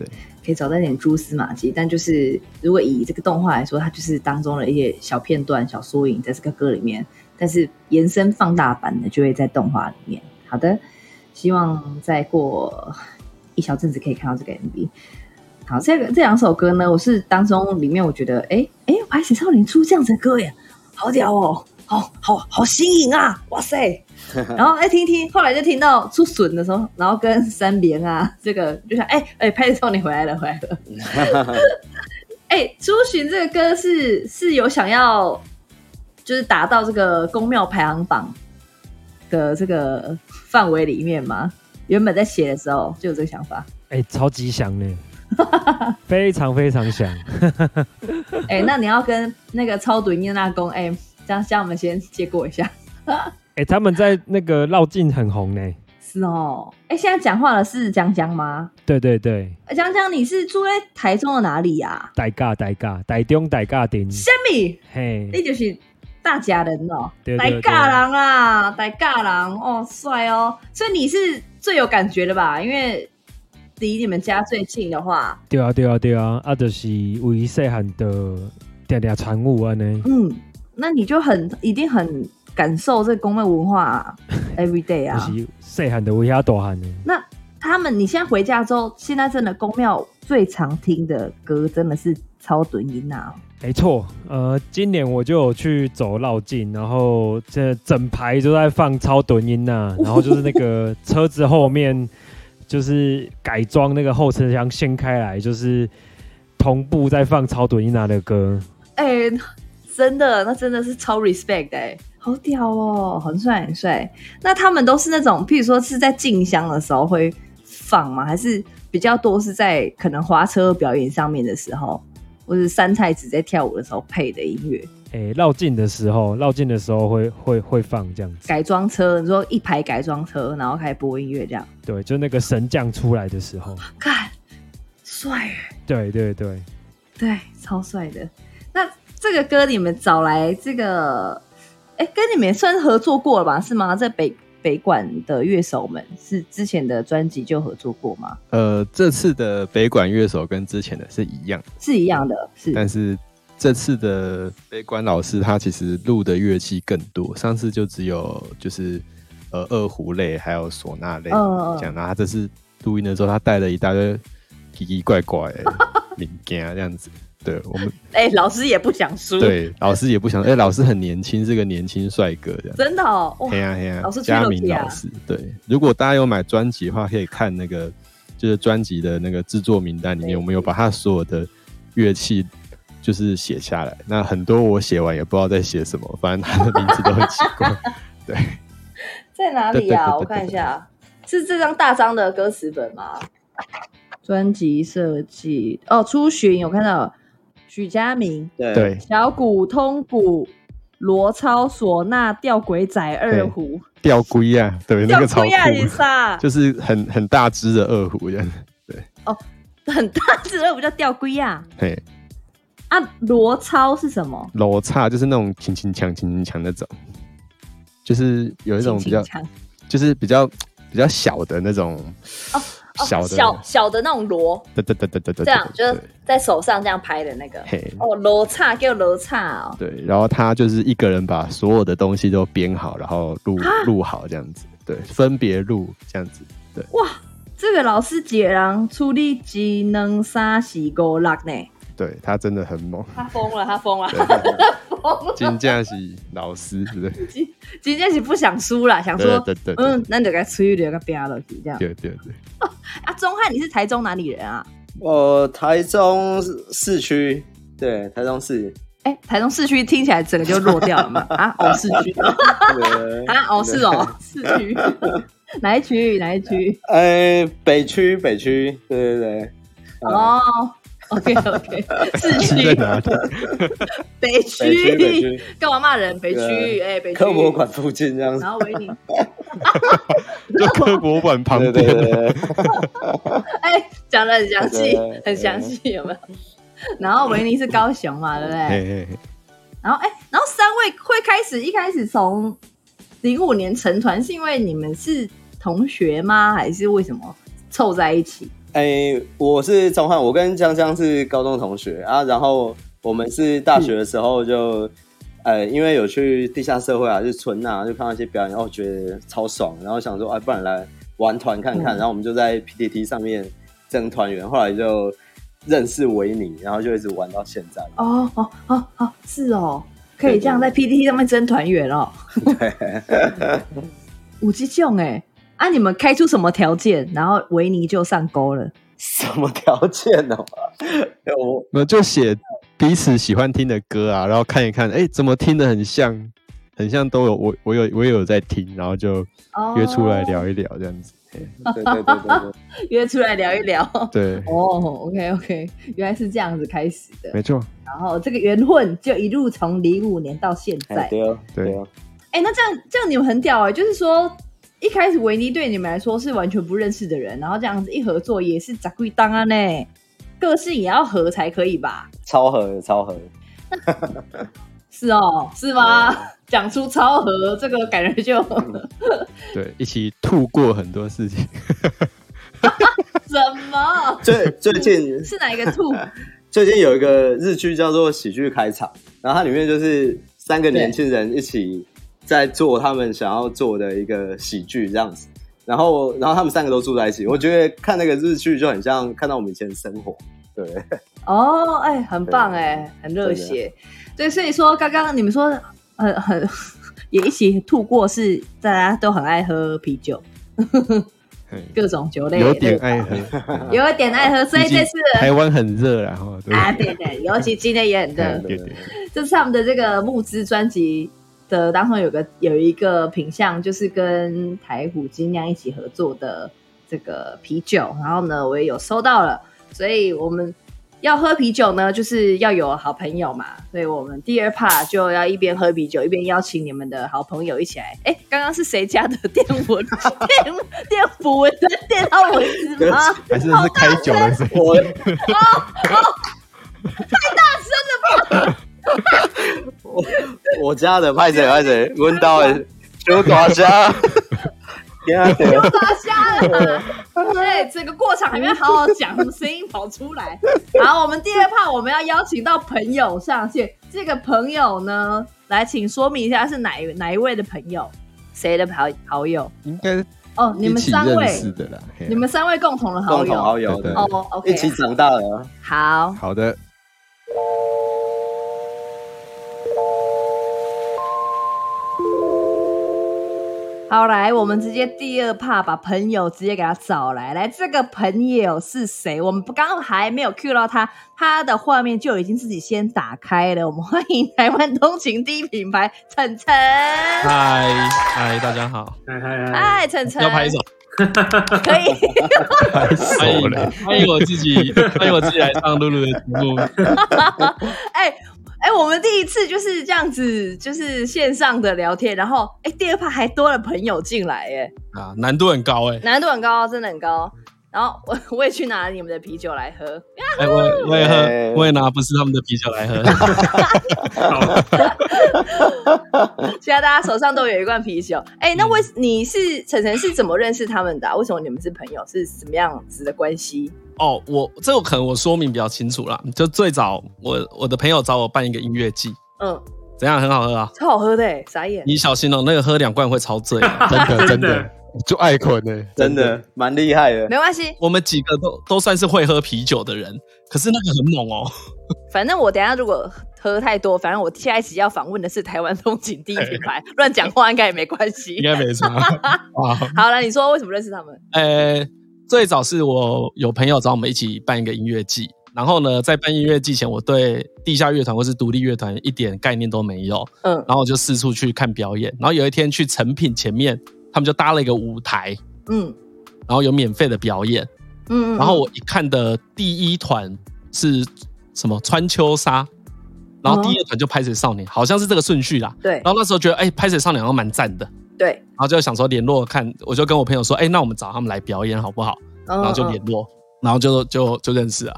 Speaker 1: 可以找到一点蛛丝马迹。但就是如果以这个动画来说，它就是当中的一些小片段、小缩影在这个歌里面，但是延伸放大版的就会在动画里面。好的，希望再过一小阵子可以看到这个 MV。好，这个这两首歌呢，我是当中里面我觉得，哎哎，白雪少年出这样子的歌耶，好屌哦，好好好新颖啊，哇塞！[LAUGHS] 然后哎听听，后来就听到出笋的时候，然后跟三连啊，[LAUGHS] 这个就想哎哎，拍的时候你回来了，回来了。[LAUGHS] 哎，出巡这个歌是是有想要就是达到这个宫庙排行榜的这个范围里面吗？原本在写的时候就有这个想法。
Speaker 7: 哎、超级想呢，非常非常想。
Speaker 1: 哎，那你要跟那个超怼念那公哎，这样像我们先借过一下。
Speaker 7: 哎、[LAUGHS] 他们在那个绕境很红呢。
Speaker 1: 是哦，哎，现在讲话的是江江吗？
Speaker 7: 对对对，
Speaker 1: 哎江江，你是住在台中的哪里呀、
Speaker 7: 大尬大尬，台中大尬顶。
Speaker 1: 虾米？
Speaker 7: 嘿，
Speaker 1: 你就是大家人哦，
Speaker 7: 对对对
Speaker 1: 大尬人啦，大尬人哦，帅哦。所以你是最有感觉的吧？因为离你们家最近的话，
Speaker 7: 对啊对啊对啊，啊就是为细汉的嗲嗲产物安尼。
Speaker 1: 嗯，那你就很一定很感受这个宫庙文化、[LAUGHS] 啊 every day 啊。
Speaker 7: 就是细汉的大汉的。
Speaker 1: 那他们，你现在回家之后，现在真的宫庙最常听的歌真的是超短音啊。
Speaker 7: 没错，呃，今年我就有去走绕境，然后这整排都在放超短音呐、[LAUGHS] 然后就是那个车子后面就是改装那个后车厢掀开来，就是同步在放超短音啊的歌。
Speaker 1: 哎、真的，那真的是超 respect 哎、好屌哦，很帅很帅。那他们都是那种，譬如说是在进香的时候会放吗？还是比较多是在可能滑车表演上面的时候，或是三太子在跳舞的时候配的音乐？
Speaker 7: 哎，绕境的时候，绕境的时候会会会放这样子。
Speaker 1: 改装车，你说一排改装车，然后开始播音乐这样，
Speaker 7: 对，就那个神将出来的时候。
Speaker 1: 看帅耶，
Speaker 7: 对对对，
Speaker 1: 对，超帅的。那这个歌你们找来这个，哎，跟你们也算是合作过了吧？是吗？在北北管的乐手们是之前的专辑就合作过吗？
Speaker 3: 呃，这次的北管乐手跟之前的是一样，
Speaker 1: 是一样的，是
Speaker 3: 但是这次的北管老师他其实录的乐器更多，上次就只有就是呃二胡类还有唢呐类
Speaker 1: 嗯嗯
Speaker 3: 这样，然后他这次录音的时候他带了一大堆奇奇怪怪的 [LAUGHS] 物件这样子。对我们 [LAUGHS]
Speaker 1: 哎、老师也不想输，，
Speaker 3: 对老师也不想，哎、老师很年轻，是个年轻帅哥这样。
Speaker 1: 真的哦，哇
Speaker 3: 嘿，呀嘿呀
Speaker 1: 老师，吹
Speaker 3: 佳
Speaker 1: 乐器啊
Speaker 3: 明老师，对，如果大家有买专辑的话，可以看那个就是专辑的那个制作名单里
Speaker 1: 对
Speaker 3: 面，我们有把他所有的乐器就是写下来。那很多我写完也不知道在写什么，反正他的名字都很奇怪。[LAUGHS] 对，
Speaker 1: 在哪里啊？我看一下，是这张大张的歌词本吗？专辑设计哦，初巡有看到许佳明、
Speaker 5: 对。
Speaker 3: 对，
Speaker 1: 小鼓、通鼓、罗超、唢呐、吊鬼仔、二胡、
Speaker 3: 吊龟啊，对，那
Speaker 1: 吊
Speaker 3: 个超酷，[LAUGHS] 就是很很大只的二胡这样。
Speaker 1: 很大只的，不叫吊龟啊？
Speaker 3: 嘿，
Speaker 1: 啊，罗超是什么？
Speaker 3: 罗叉就是那种轻轻强、轻轻强那种，就是有一种比较就是比较比较小的那种
Speaker 1: 哦
Speaker 3: 小的，
Speaker 1: 小小的那种锣，
Speaker 3: 对对对对对对，
Speaker 1: 这样就是在手上这样拍的那个。
Speaker 3: 嘿。
Speaker 1: 哦，罗叉叫罗刹哦。
Speaker 3: 对，然后他就是一个人把所有的东西都编好，然后录录好这样子，对，分别录这样子，对，哇
Speaker 1: 这个老师姐人处理技能三四五六呢，
Speaker 3: 对他真的很猛，
Speaker 1: 他疯了，他疯了，
Speaker 3: 他
Speaker 1: 疯了，[LAUGHS]
Speaker 3: 金佳喜老师，对不对？
Speaker 1: 今天是不想输了，想说，
Speaker 3: 对对对
Speaker 1: 嗯，那就该吹就该拼了去这样。
Speaker 3: 对对对，[LAUGHS]
Speaker 1: 啊，钟汉，你是台中哪里人啊？
Speaker 5: 我台中市区，对，台中市，
Speaker 1: 哎、台中市区听起来整个就弱掉了嘛？[LAUGHS] 啊，哦，市区啊，哦，是哦，市区，哪一区？哪一区？
Speaker 5: 呃，北区，北区，对对对，
Speaker 1: 哦，OK OK，[LAUGHS] 市区，
Speaker 3: 在哪 [LAUGHS] 里？
Speaker 1: 北
Speaker 5: 北区，
Speaker 1: 干嘛骂人？北区，
Speaker 5: 对
Speaker 1: 哎，北区，
Speaker 5: 科博馆附近这样子
Speaker 1: 然，后维尼，[LAUGHS]
Speaker 3: 就科博馆旁边，
Speaker 1: 哎，讲的很详细，很详细，有没有？然后维尼是高雄嘛，对不对？然后哎，然后三位会开始一开始从零五年成团，是因为你们是同学吗？还是为什么凑在一起？
Speaker 5: 哎，我是钟汉，我跟江江是高中同学啊，然后我们是大学的时候就，呃，因为有去地下社会啊，就是村啊，就看到一些表演，然后，觉得超爽，然后想说，哎、不然来玩团看看，
Speaker 1: 嗯
Speaker 5: 然后我们就在 PTT 上面争团员，后来就认识维尼，然后就一直玩到现在。
Speaker 1: 哦哦哦哦，是哦，可以这样在 PTT 上面争团员哦。
Speaker 5: 对，
Speaker 1: 五级囧哎，啊，你们开出什么条件，然后维尼就上钩了？
Speaker 5: 什么条件呢、我 [LAUGHS]
Speaker 3: 我就写彼此喜欢听的歌啊，然后看一看，哎，怎么听的很像，很像都有我我有我也有在听，然后就
Speaker 1: 哦
Speaker 3: 约出来聊一聊这样子，嘿。
Speaker 5: 对对对对对，
Speaker 1: 约出来聊一聊。
Speaker 3: 对，[LAUGHS]
Speaker 1: 哦，OK OK，原来是这样子开始的，
Speaker 3: 没错，
Speaker 1: 然后这个缘分就一路从零五年到现在。
Speaker 5: 哎对哦
Speaker 3: 对
Speaker 5: 对哦，
Speaker 1: 哎、那这样这样你们很屌哎、就是说一开始维尼对你们来说是完全不认识的人，然后这样子一合作也是咋贵当啊呢？个性也要合才可以吧？
Speaker 5: 超合超合，
Speaker 1: 是哦，是吗？[LAUGHS] 讲出超合这个感觉就 [LAUGHS]
Speaker 3: 对，一起吐过很多事情，[LAUGHS]
Speaker 1: 什么？
Speaker 5: 最最近
Speaker 1: 是哪一个吐？
Speaker 5: 最近有一个日剧叫做《喜剧开场》，然后它里面就是三个年轻人一起在做他们想要做的一个喜剧这样子。然后，然后他们三个都住在一起，我觉得看那个日剧就很像看到我们以前的生活。对，
Speaker 1: 哦，哎、很棒哎、很热血。对，所以说刚刚你们说很很也一起吐过，是大家都很爱喝啤酒，各种酒类，
Speaker 3: 有点爱喝，
Speaker 1: 有一点爱喝，所以这次
Speaker 3: 台湾很热，然后对
Speaker 1: 啊，对对，尤其今天也很热。这是他们的这个募资专辑的当中有个有一个品相，就是跟台虎精酿一起合作的这个啤酒，然后呢，我也有收到了，所以我们要喝啤酒呢，就是要有好朋友嘛，所以我们第二 part 就要一边喝啤酒，一边邀请你们的好朋友一起来。哎，刚刚是谁家的电蚊 [LAUGHS] 电电捕蚊的电到蚊子吗？
Speaker 3: 还是是开酒的声音，
Speaker 5: 我 [LAUGHS] 我我家的派谁派谁，闻到的就大家，天啊对
Speaker 1: 又抓瞎了。对，整个过场还没有好好讲，什么声音跑出来。好，我们第二趴我们要邀请到朋友上线。这个朋友呢，来，请说明一下是哪一哪一位的朋友，谁的好好友？
Speaker 3: 应该
Speaker 1: 哦，你们三位
Speaker 3: 是，的啦，
Speaker 1: 你们三位共同的好
Speaker 5: 共同好
Speaker 1: 友。
Speaker 5: 友的，
Speaker 1: 哦，OK，
Speaker 5: 一起长大的。
Speaker 1: 好，
Speaker 3: 好的，
Speaker 1: 好，来，我们直接第二趴把朋友直接给他找来。来，这个朋友是谁？我们刚刚还没有 Q 到他，他的画面就已经自己先打开了。我们欢迎台湾通勤第一品牌晨晨。
Speaker 2: 嗨嗨，大家好，
Speaker 4: 嗨嗨嗨，
Speaker 1: 嗨，晨晨，
Speaker 2: 要拍手，
Speaker 1: 可以。
Speaker 3: 太
Speaker 2: 欢迎
Speaker 3: 熟了。
Speaker 2: 欢迎我自己，欢迎我自己来上露露的节目。[LAUGHS]
Speaker 1: 哎哎，我们第一次就是这样子，就是线上的聊天，然后哎，第二趴还多了朋友进来，哎，
Speaker 2: 啊，难度很高哎、
Speaker 1: 难度很高，真的很高。然后我我也去拿你们的啤酒来喝，
Speaker 2: 哎、我也我也喝
Speaker 5: 哎，
Speaker 2: 我也拿不是他们的啤酒来喝。[LAUGHS]
Speaker 1: 现在大家手上都有一罐啤酒。哎，那为你是晨晨是怎么认识他们的啊、为什么你们是朋友？是什么样子的关系？
Speaker 2: 哦，我这个可能我说明比较清楚啦。就最早我我的朋友找我办一个音乐季，
Speaker 1: 嗯，
Speaker 2: 怎样很好喝啊？
Speaker 1: 超好喝的，哎，傻眼。
Speaker 2: 你小心哦，那个喝两罐会超醉。[LAUGHS] [LAUGHS]
Speaker 3: 真的真
Speaker 4: 真的
Speaker 3: 的就爱困呢，
Speaker 5: 真的蛮厉害的。
Speaker 1: 没关系，
Speaker 2: 我们几个都都算是会喝啤酒的人，可是那个很猛哦。
Speaker 1: 反正我等下如果喝太多，反正我下一集要访问的是台湾风景第一品牌，[LAUGHS] 乱讲话应该也没关系
Speaker 2: 应。该没差啊。
Speaker 1: 好了，你说为什么认识他们？
Speaker 2: 呃，最早是我有朋友找我们一起办一个音乐季，然后呢，在办音乐季前，我对地下乐团或是独立乐团一点概念都没有，
Speaker 1: 嗯
Speaker 2: 然后我就四处去看表演。然后有一天去成品前面，他们就搭了一个舞台，
Speaker 1: 嗯
Speaker 2: 然后有免费的表演。
Speaker 1: 嗯，嗯
Speaker 2: 然后我一看的第一团是什么川秋沙，然后第二团就拍水少年，好像是这个顺序啦。
Speaker 1: 对
Speaker 2: 然后那时候觉得，哎、拍水少年好像蛮赞的，
Speaker 1: 对，
Speaker 2: 然后就想说联络看，我就跟我朋友说，哎、那我们找他们来表演好不好？
Speaker 1: 然
Speaker 2: 然后就联络，然后就就就认识了，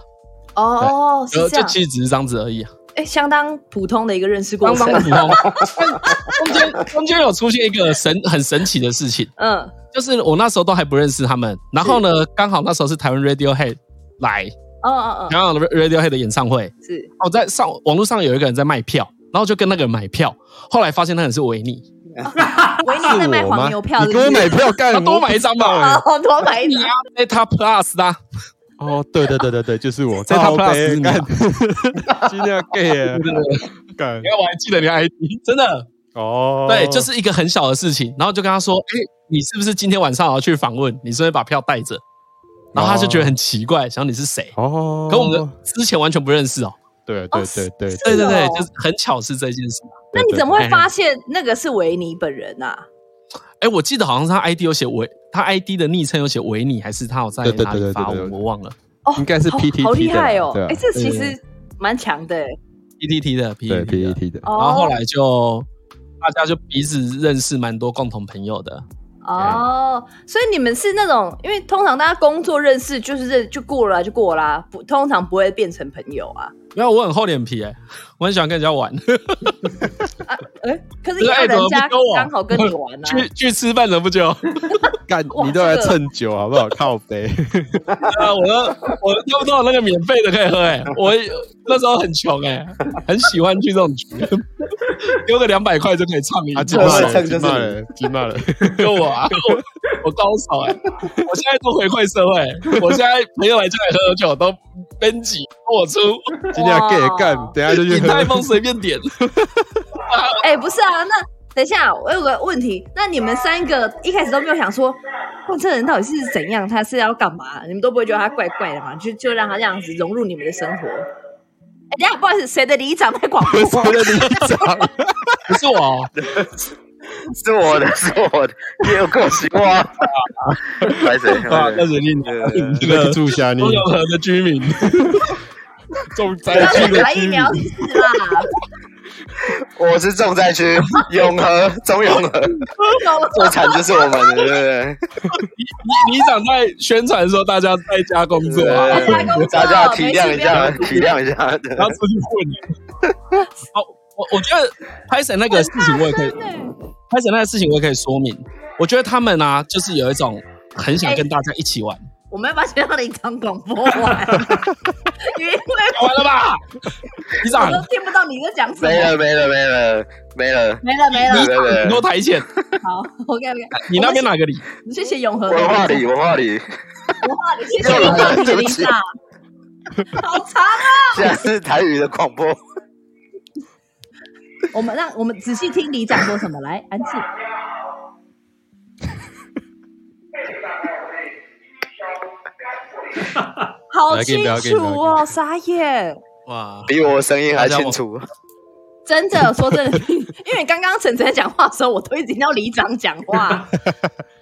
Speaker 1: 哦哦，是
Speaker 2: 就就
Speaker 1: 这样，
Speaker 2: 其实只是这样子而已啊，
Speaker 1: 哎，相当普通的一个认识过程
Speaker 2: 相当。普通。中间中间有出现一个神很神奇的事情，
Speaker 1: 嗯，
Speaker 2: 就是我那时候都还不认识他们，然后呢，刚好那时候是台湾 Radiohead 来，
Speaker 1: 哦哦哦，
Speaker 2: 刚好 Radiohead 的演唱会，
Speaker 1: 是
Speaker 2: 我在上网络上有一个人在卖票，然后就跟那个人买票，后来发现那个人是维尼，[LAUGHS]
Speaker 1: 维尼在卖黄牛票，
Speaker 3: 你给我买票干？[LAUGHS]
Speaker 2: 他多买一张吧，
Speaker 1: 好 [LAUGHS] 多买一张。
Speaker 2: Zeta Plus 的啊，
Speaker 3: 哦，对对对对对，就是我。
Speaker 2: 在他
Speaker 3: 靠
Speaker 2: Plus
Speaker 3: 干，今天 gay 耶干
Speaker 2: 你看我还记得你的 ID，真的，
Speaker 3: 哦，
Speaker 2: 对，就是一个很小的事情，然后就跟他说，哎，你是不是今天晚上要去访问？你是不是把票带着？然后他就觉得很奇怪，想你是谁？
Speaker 3: 哦，
Speaker 2: 可我们之前完全不认识哦。
Speaker 3: 对对对对
Speaker 1: 是
Speaker 2: 对对对
Speaker 1: 哦，
Speaker 2: 就是很巧是这件事。
Speaker 1: 那你怎么会发现那个是维尼本人啊？
Speaker 2: 哎，我记得好像是他 ID 有写维，他 ID 的昵称有写维尼，还是他有在
Speaker 3: 对对
Speaker 2: 哪里发？我忘了。
Speaker 1: 哦，
Speaker 3: 应该是 PTT
Speaker 1: 好厉害哦哎，这其
Speaker 2: 对
Speaker 1: 实蛮强的哎。
Speaker 2: PTT 的
Speaker 3: 对
Speaker 2: PTT 的
Speaker 3: ，PPT 的，
Speaker 1: 哦
Speaker 2: 然后后来就大家就彼此认识蛮多共同朋友的。
Speaker 1: 哦，所以你们是那种，因为通常大家工作认识就是认就过了就过啦，不通常不会变成朋友啊。
Speaker 2: 因为我很厚脸皮哎，我很喜欢跟人家玩，
Speaker 1: 哎，[LAUGHS] 可是人家
Speaker 2: 不跟我
Speaker 1: 刚好跟你玩啊。
Speaker 2: 去去吃饭了不久。[LAUGHS]
Speaker 3: 干
Speaker 1: 哇
Speaker 3: 你都来
Speaker 1: 这个
Speaker 3: 蹭酒好不好？靠背，[LAUGHS]
Speaker 2: 啊，我都我都都到那个免费的可以喝哎、我那时候很穷哎、很喜欢去这种局，丢个两百块就可以畅饮。
Speaker 5: 蹭就是
Speaker 3: 金骂了，金骂了，
Speaker 2: 跟我啊，我我高手哎、我现在都回馈社会，我现在朋友来家里喝酒都编辑我出，[LAUGHS]
Speaker 3: 今天 gay 干，等下就去喝
Speaker 2: 鼎泰丰随便点。[LAUGHS]
Speaker 1: 哎、不是啊，那等一下，我有个问题，那你们三个一开始都没有想说，哇，这人到底是怎样？他是要干嘛？你们都不会觉得他怪怪的吗？就就让他这样子融入你们的生活。[LAUGHS] 哎、等一下不好意思，谁的里长在广播？
Speaker 3: 我的里长，
Speaker 2: 不是我哦，[LAUGHS]
Speaker 6: 是我的，是我的，也有够喜欢。[LAUGHS] 来谁？
Speaker 2: 啊，那决定这个
Speaker 3: 住下你
Speaker 2: 中永和的居民，
Speaker 3: 重灾区的居民，
Speaker 1: 苗是啦，
Speaker 6: 我是重灾区，永和，中永和，最惨就是我们的，对不对？
Speaker 2: 你你长在宣传说大家在家工作啊，
Speaker 1: 在家工作
Speaker 6: 大家体谅一下，体谅一下。对
Speaker 2: 然后出去混。[LAUGHS] 好，我我觉得拍神那个事情我也可以，拍神那个事情我也可以说明。我觉得他们啊，就是有一种很想跟大家一起玩，
Speaker 1: 我们要把学校的隐藏广播完，[LAUGHS] 因为 [LAUGHS]
Speaker 2: 完了吧？你长
Speaker 1: 我，都听不到你在讲什么。
Speaker 6: 没了，没了，没了，没了。
Speaker 1: 没了，没了。
Speaker 6: 对对
Speaker 2: 很多台前，
Speaker 1: 好，OK OK。
Speaker 2: 你那边哪个里？
Speaker 1: 谢谢永和。
Speaker 6: 文化里，文化里，
Speaker 1: 文化里，谢谢文化里的里长。[LAUGHS] 好长啊！
Speaker 6: 现在是台语的广播。
Speaker 1: 我们让我们仔细听里长说什么，来安静。好清楚哦，傻眼！
Speaker 2: 哇，
Speaker 6: 比我声音还清楚。
Speaker 1: 真的，说真的，因为刚刚晨晨讲话的时候，我都一直听到里长讲话。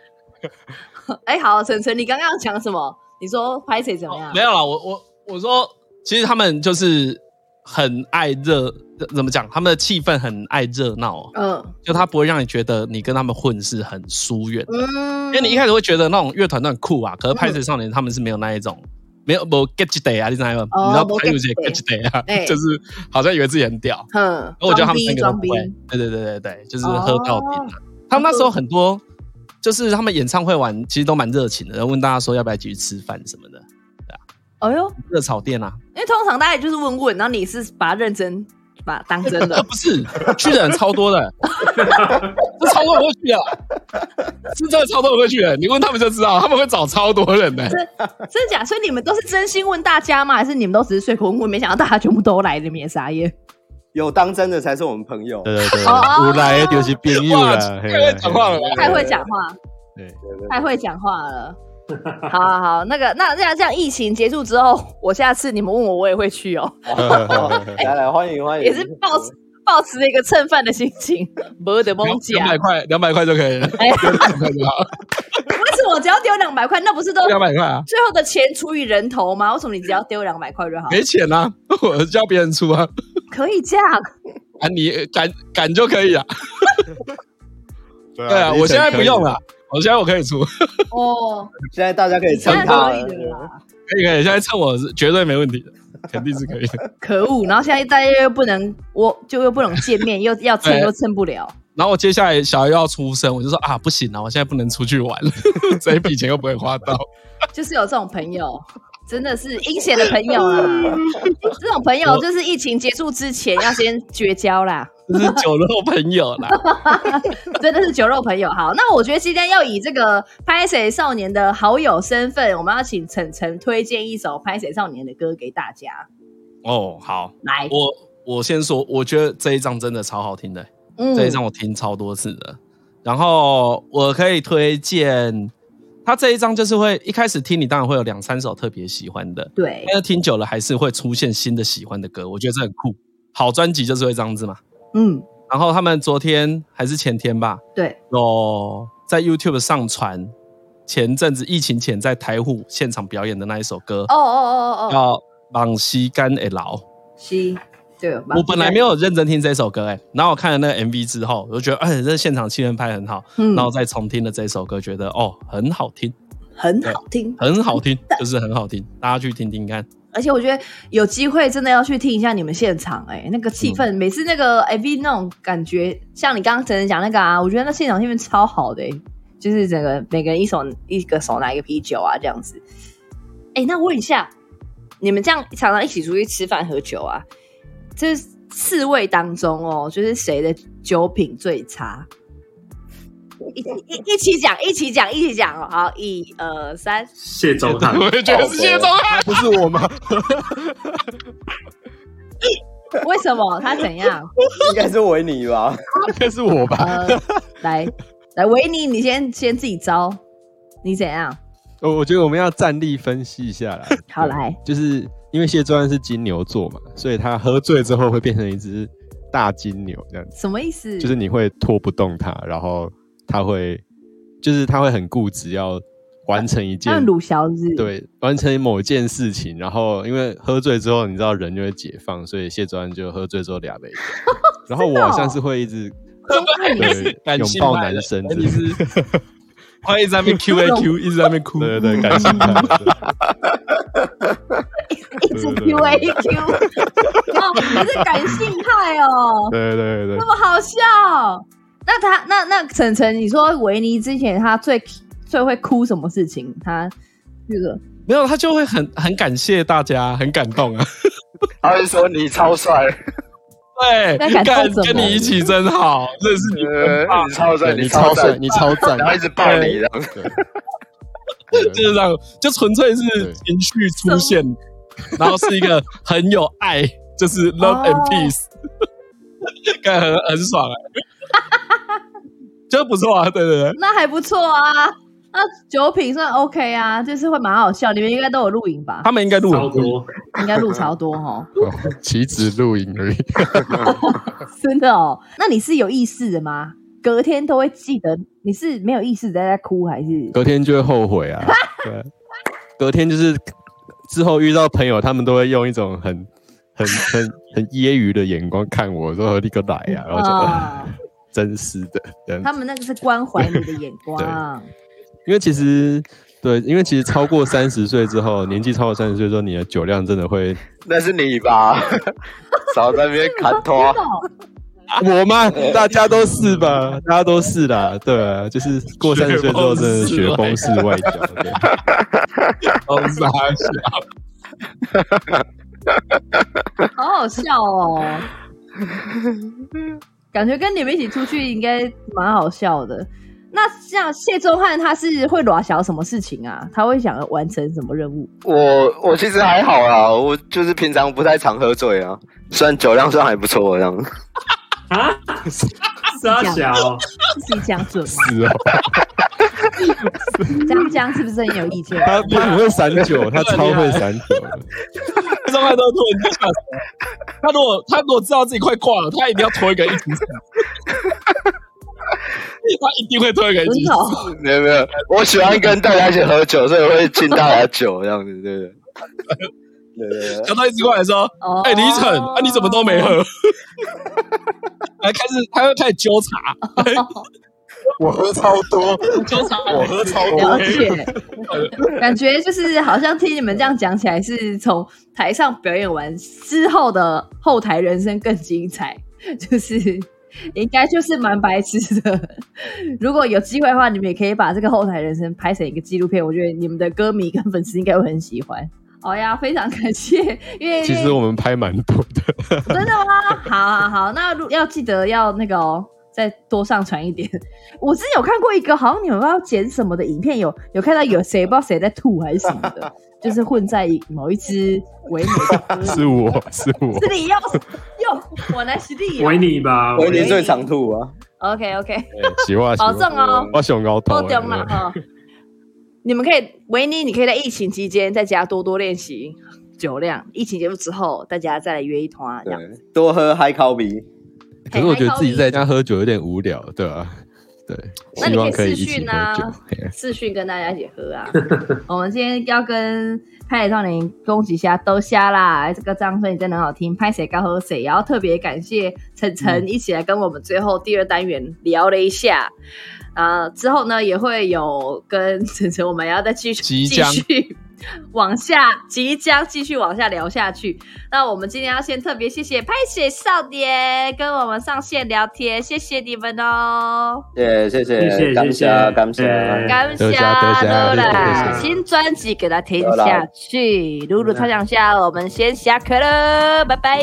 Speaker 1: [LAUGHS] 哎，好，晨晨，你刚刚讲什么？你说拍谁怎么样？
Speaker 2: 没有啦，我我我说，其实他们就是很爱热，怎么讲？他们的气氛很爱热闹，
Speaker 1: 嗯。
Speaker 2: 就他不会让你觉得你跟他们混是很疏远的。
Speaker 1: 嗯，
Speaker 2: 因为你一开始会觉得那种乐团都很酷啊，可是拍水少年他们是没有那一种，没有不 get day 啊，你知道吗？
Speaker 1: 哦
Speaker 2: 你知道
Speaker 1: 没
Speaker 2: 拍有些
Speaker 1: get
Speaker 2: get day 啊
Speaker 1: 哎，
Speaker 2: 就是好像以为自己很屌，
Speaker 1: 哼，
Speaker 2: 然后我觉得他们三个都不会，对对对对对，就是
Speaker 1: 哦
Speaker 2: 喝到底啊。他们那时候很多，就是他们演唱会完其实都蛮热情的，然后问大家说要不要一起去吃饭什么的，
Speaker 1: 哎呦，
Speaker 2: 热炒店啊，
Speaker 1: 因为通常大家也就是问问，然后你是把它认真把它当真
Speaker 2: 呃
Speaker 1: 的，[LAUGHS]
Speaker 2: 不是去的人超多的，[LAUGHS] 这超多人会去啊，[LAUGHS] 是真的超多人会去的，你问他们就知道，他们会找超多人的。
Speaker 1: 真的假？所以你们都是真心问大家吗？还是你们都只是随口问问？没想到大家全部都来，你们也傻眼。
Speaker 5: 有当真的才是我们朋友。
Speaker 3: 对对对，
Speaker 1: 哦
Speaker 3: 有来的就是变友了，
Speaker 2: 太会讲话了？
Speaker 1: 太会讲话，
Speaker 3: 对
Speaker 1: 太会讲话了。好好好，那个那这样这样，疫情结束之后，我下次你们问我，我也会去哦，[LAUGHS]
Speaker 5: 哦来来欢迎欢迎，
Speaker 1: 也是抱持抱持着一个蹭饭的心情，没得蒙
Speaker 2: 两
Speaker 1: 讲。
Speaker 2: 百块，两百块就可以了，
Speaker 1: 哎，
Speaker 2: 两百块就好，[LAUGHS]
Speaker 1: 为什么我只要丢两百块？那不是都
Speaker 2: 两百块啊，
Speaker 1: 最后的钱除以人头吗？为什么你只要丢两百块就好？
Speaker 2: 没钱啊，[LAUGHS] 我叫别人出啊，
Speaker 1: 可以这样？
Speaker 2: 啊，你敢敢就可以啊，
Speaker 3: 对
Speaker 2: 对啊，我现在不用了，我现在我可以出，
Speaker 1: 哦，[LAUGHS]
Speaker 5: 现在大家可以蹭他了
Speaker 1: 可以。
Speaker 2: 可以可以，现在蹭我是绝对没问题的，肯定是可以的。[LAUGHS]
Speaker 1: 可恶！然后现在大家又不能，我就又不能见面，又要蹭又蹭不了。
Speaker 2: 然后我接下来小孩又要出生，我就说啊，不行啊，我现在不能出去玩了，[LAUGHS] 这一笔钱又不会花到。
Speaker 1: 就是有这种朋友，真的是阴险的朋友啦。这种朋友就是疫情结束之前要先绝交啦，
Speaker 2: 这是酒肉朋友啦，[LAUGHS]
Speaker 1: 真的是酒肉朋友。好，那我觉得今天要以这个拍谁少年的好友身份，我们要请晨晨推荐一首拍谁少年的歌给大家。
Speaker 2: 哦，好，
Speaker 1: 来，
Speaker 2: 我我先说，我觉得这一张真的超好听的，
Speaker 1: 嗯
Speaker 2: 这一张我听超多次的。然后我可以推荐他这一张，就是会一开始听你当然会有两三首特别喜欢的，
Speaker 1: 对，
Speaker 2: 但是听久了还是会出现新的喜欢的歌，我觉得这很酷。好专辑就是会这样子嘛。
Speaker 1: 嗯，
Speaker 2: 然后他们昨天还是前天吧，
Speaker 1: 对，
Speaker 2: 有在 YouTube 上传前阵子疫情前在台虎现场表演的那一首歌，
Speaker 1: 哦哦哦哦哦，
Speaker 2: 叫《往西干的老》。
Speaker 1: 西，对，
Speaker 2: 我本来没有认真听这首歌、哎，然后我看了那个 MV 之后，我就觉得，哎，这现场气氛拍很好，
Speaker 1: 嗯
Speaker 2: 然后再重听了这首歌，觉得哦，很好听，
Speaker 1: 很好听。
Speaker 2: 很好听，就是很好听，大家去听听看。
Speaker 1: 而且我觉得有机会真的要去听一下你们现场、哎，那个气氛，每次那个 MV 那种感觉，像你刚刚晨晨讲那个啊，我觉得那现场气氛超好的、哎就是整个每个人一手一个手拿一个啤酒啊，这样子。哎、那问一下，你们这样常常一起出去吃饭喝酒啊，这四位当中哦，就是谁的酒品最差？一起一一起讲，一起讲，一起讲哦。好，一二三，
Speaker 4: 谢宗翰，
Speaker 2: 我也觉得是谢宗翰，
Speaker 3: 不是我吗？[LAUGHS]
Speaker 1: 为什么他怎样？
Speaker 5: 应该是维尼吧？
Speaker 3: 应该是我吧？
Speaker 1: 呃，来来，维尼，你先先自己招，你怎样？
Speaker 3: 我我觉得我们要站立分析一下啦。
Speaker 1: 好来，
Speaker 3: 就是因为谢专是金牛座嘛，所以他喝醉之后会变成一只大金牛这样子，
Speaker 1: 什么意思？
Speaker 3: 就是你会拖不动他，然后他会就是他会很固执要完成一件
Speaker 1: 像鲁小子，，
Speaker 3: 对，完成某一件事情，然后因为喝醉之后，你知道人就会解放，所以谢专就喝醉之后俩杯，[LAUGHS] 然后我好像是会一直对
Speaker 2: 感
Speaker 3: 拥抱男生之
Speaker 2: 你
Speaker 3: 类的，
Speaker 2: 是欢迎在那边 Q A Q，[LAUGHS] 一直在那边哭。
Speaker 3: 对对对，感性派，[LAUGHS]
Speaker 1: 一直 Q A Q，哦，你是感性派哦，
Speaker 3: 对对对。对
Speaker 1: 那么好笑。那他那那晨晨，你说维尼之前他最最会哭什么事情？他这个
Speaker 2: 没有，他就会很很感谢大家，很感动啊。[LAUGHS]
Speaker 6: 他会说你超帅，
Speaker 2: 对，
Speaker 1: 那感动什么？
Speaker 2: 跟你一起真好，认识你
Speaker 6: 你，超帅，
Speaker 3: 你
Speaker 6: 超
Speaker 3: 超帅，你超赞，
Speaker 6: 然后一直抱你这样。[LAUGHS]
Speaker 2: 就是这样，就纯粹是情绪出现，然后是一个很有爱，就是 love and
Speaker 1: 哦
Speaker 2: peace，感很很爽哎、就不错啊，对对对，
Speaker 1: 那还不错啊。那酒品算 OK 啊，就是会蛮好笑。你们应该都有录影吧？
Speaker 2: 他们应该录
Speaker 4: 超
Speaker 2: 多，
Speaker 4: 多，
Speaker 1: 应该录超多哦，
Speaker 3: 棋子录影而已。[LAUGHS]
Speaker 1: 真的哦。那你是有意识的吗？隔天都会记得，你是没有意识在在哭还是？
Speaker 3: 隔天就会后悔啊。[LAUGHS] 对，隔天就是之后遇到朋友，他们都会用一种很、很、很、很揶揄的眼光看我，说你个来呀、然后就、
Speaker 1: 啊 [LAUGHS]
Speaker 3: 真是的
Speaker 1: 他们那个是关怀你的眼光。[LAUGHS]
Speaker 3: 因为其实对，因为其实超过三十岁之后，[LAUGHS] 年纪超过三十岁之后，你的酒量真的会，
Speaker 6: 那是你吧？[LAUGHS] 少在那边砍拖。
Speaker 3: 我吗？大家都是吧？大家都是啦，对啊，就是过三十岁之后，真的雪崩式外交。
Speaker 1: 好好笑哦！感觉跟你们一起出去应该蛮好笑的。那像谢宗翰，他是会耍小什么事情啊？他会想要完成什么任务？
Speaker 6: 我我其实还好啦，我就是平常不太常喝醉啊，虽然酒量算还不错这样。
Speaker 4: 啊，[LAUGHS] 傻小，
Speaker 1: 自己讲准吗？
Speaker 3: 是哦，
Speaker 1: 江江是不是很有意见？
Speaker 3: 他他很会散酒，他超会散酒的。
Speaker 2: 这种他都拖人家下水。他如果他如果知道自己快挂了，他一定要拖一个一起死。[LAUGHS] 他一定会拖一个一起
Speaker 6: 没有没有，我喜欢跟大家一起喝酒，所以我会敬大家酒这样子，对不对？对对对。
Speaker 2: 然后他一直过来说
Speaker 1: 哦：“
Speaker 2: 哎、李晨，啊，你怎么都没喝？” [LAUGHS] 还开始，他会开始纠察，[LAUGHS]
Speaker 6: 我喝超多，[LAUGHS] 我喝超多
Speaker 1: 了解。[LAUGHS] 感觉就是好像听你们这样讲起来，是从台上表演完之后的后台人生更精彩，就是应该就是蛮白痴的。如果有机会的话，你们也可以把这个后台人生拍成一个纪录片，我觉得你们的歌迷跟粉丝应该会很喜欢。好呀，非常感谢，因为
Speaker 3: 其实我们拍蛮多的，[LAUGHS]
Speaker 1: 真的吗？好好好，那如要记得要那个哦，再多上传一点。我之前有看过一个，好像你们要剪什么的影片，有有看到有谁不知道谁在吐还是什么的，就是混在某一只唯美的 [LAUGHS]
Speaker 3: 是我是我，
Speaker 1: 是你又又我来实力
Speaker 4: 维尼吧，
Speaker 5: 维尼最常吐啊
Speaker 1: ！OK OK，
Speaker 3: 喜欢
Speaker 1: 保重哦，
Speaker 3: 我想高头
Speaker 1: 够重了哦。你们可以维尼，你可以在疫情期间在家多多练习酒量，疫情结束之后，大家再来约一团这
Speaker 5: 对
Speaker 1: 样。，
Speaker 5: 多喝海烤比，
Speaker 3: 可是我觉得自己在家喝酒有点无聊，对吧？对，
Speaker 1: 那你
Speaker 3: 希望可以
Speaker 1: 可以视
Speaker 3: 一起喝
Speaker 1: 讯啊
Speaker 3: 酒。[LAUGHS] 嘿
Speaker 1: 视讯跟大家一起喝啊。[LAUGHS] 我们今天要跟拍野少年恭喜一下都瞎啦，这个张声真的很好听，拍谁高喝谁，也要特别感谢晨晨一起来跟我们最后第二单元聊了一下。啊，之后呢也会有跟晨晨，我们要再继续继续 [LAUGHS] 往下，即将继续往下聊下去。那我们今天要先特别谢谢拍写少年跟我们上线聊天，谢谢你们哦。
Speaker 5: 耶、谢谢，感谢，感谢，
Speaker 1: 感谢，露啦，新专辑给他听下去。露露超想下，我们先下课了，拜拜，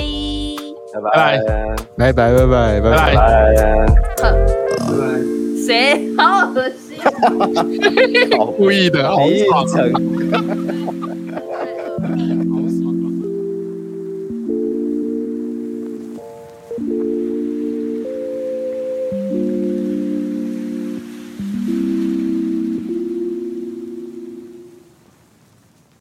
Speaker 5: 拜拜，
Speaker 3: 拜拜，拜拜，拜
Speaker 2: 拜，
Speaker 3: 拜
Speaker 5: 拜，[LAUGHS]
Speaker 1: 谁？好恶心。[LAUGHS]
Speaker 2: 故意的好
Speaker 5: 真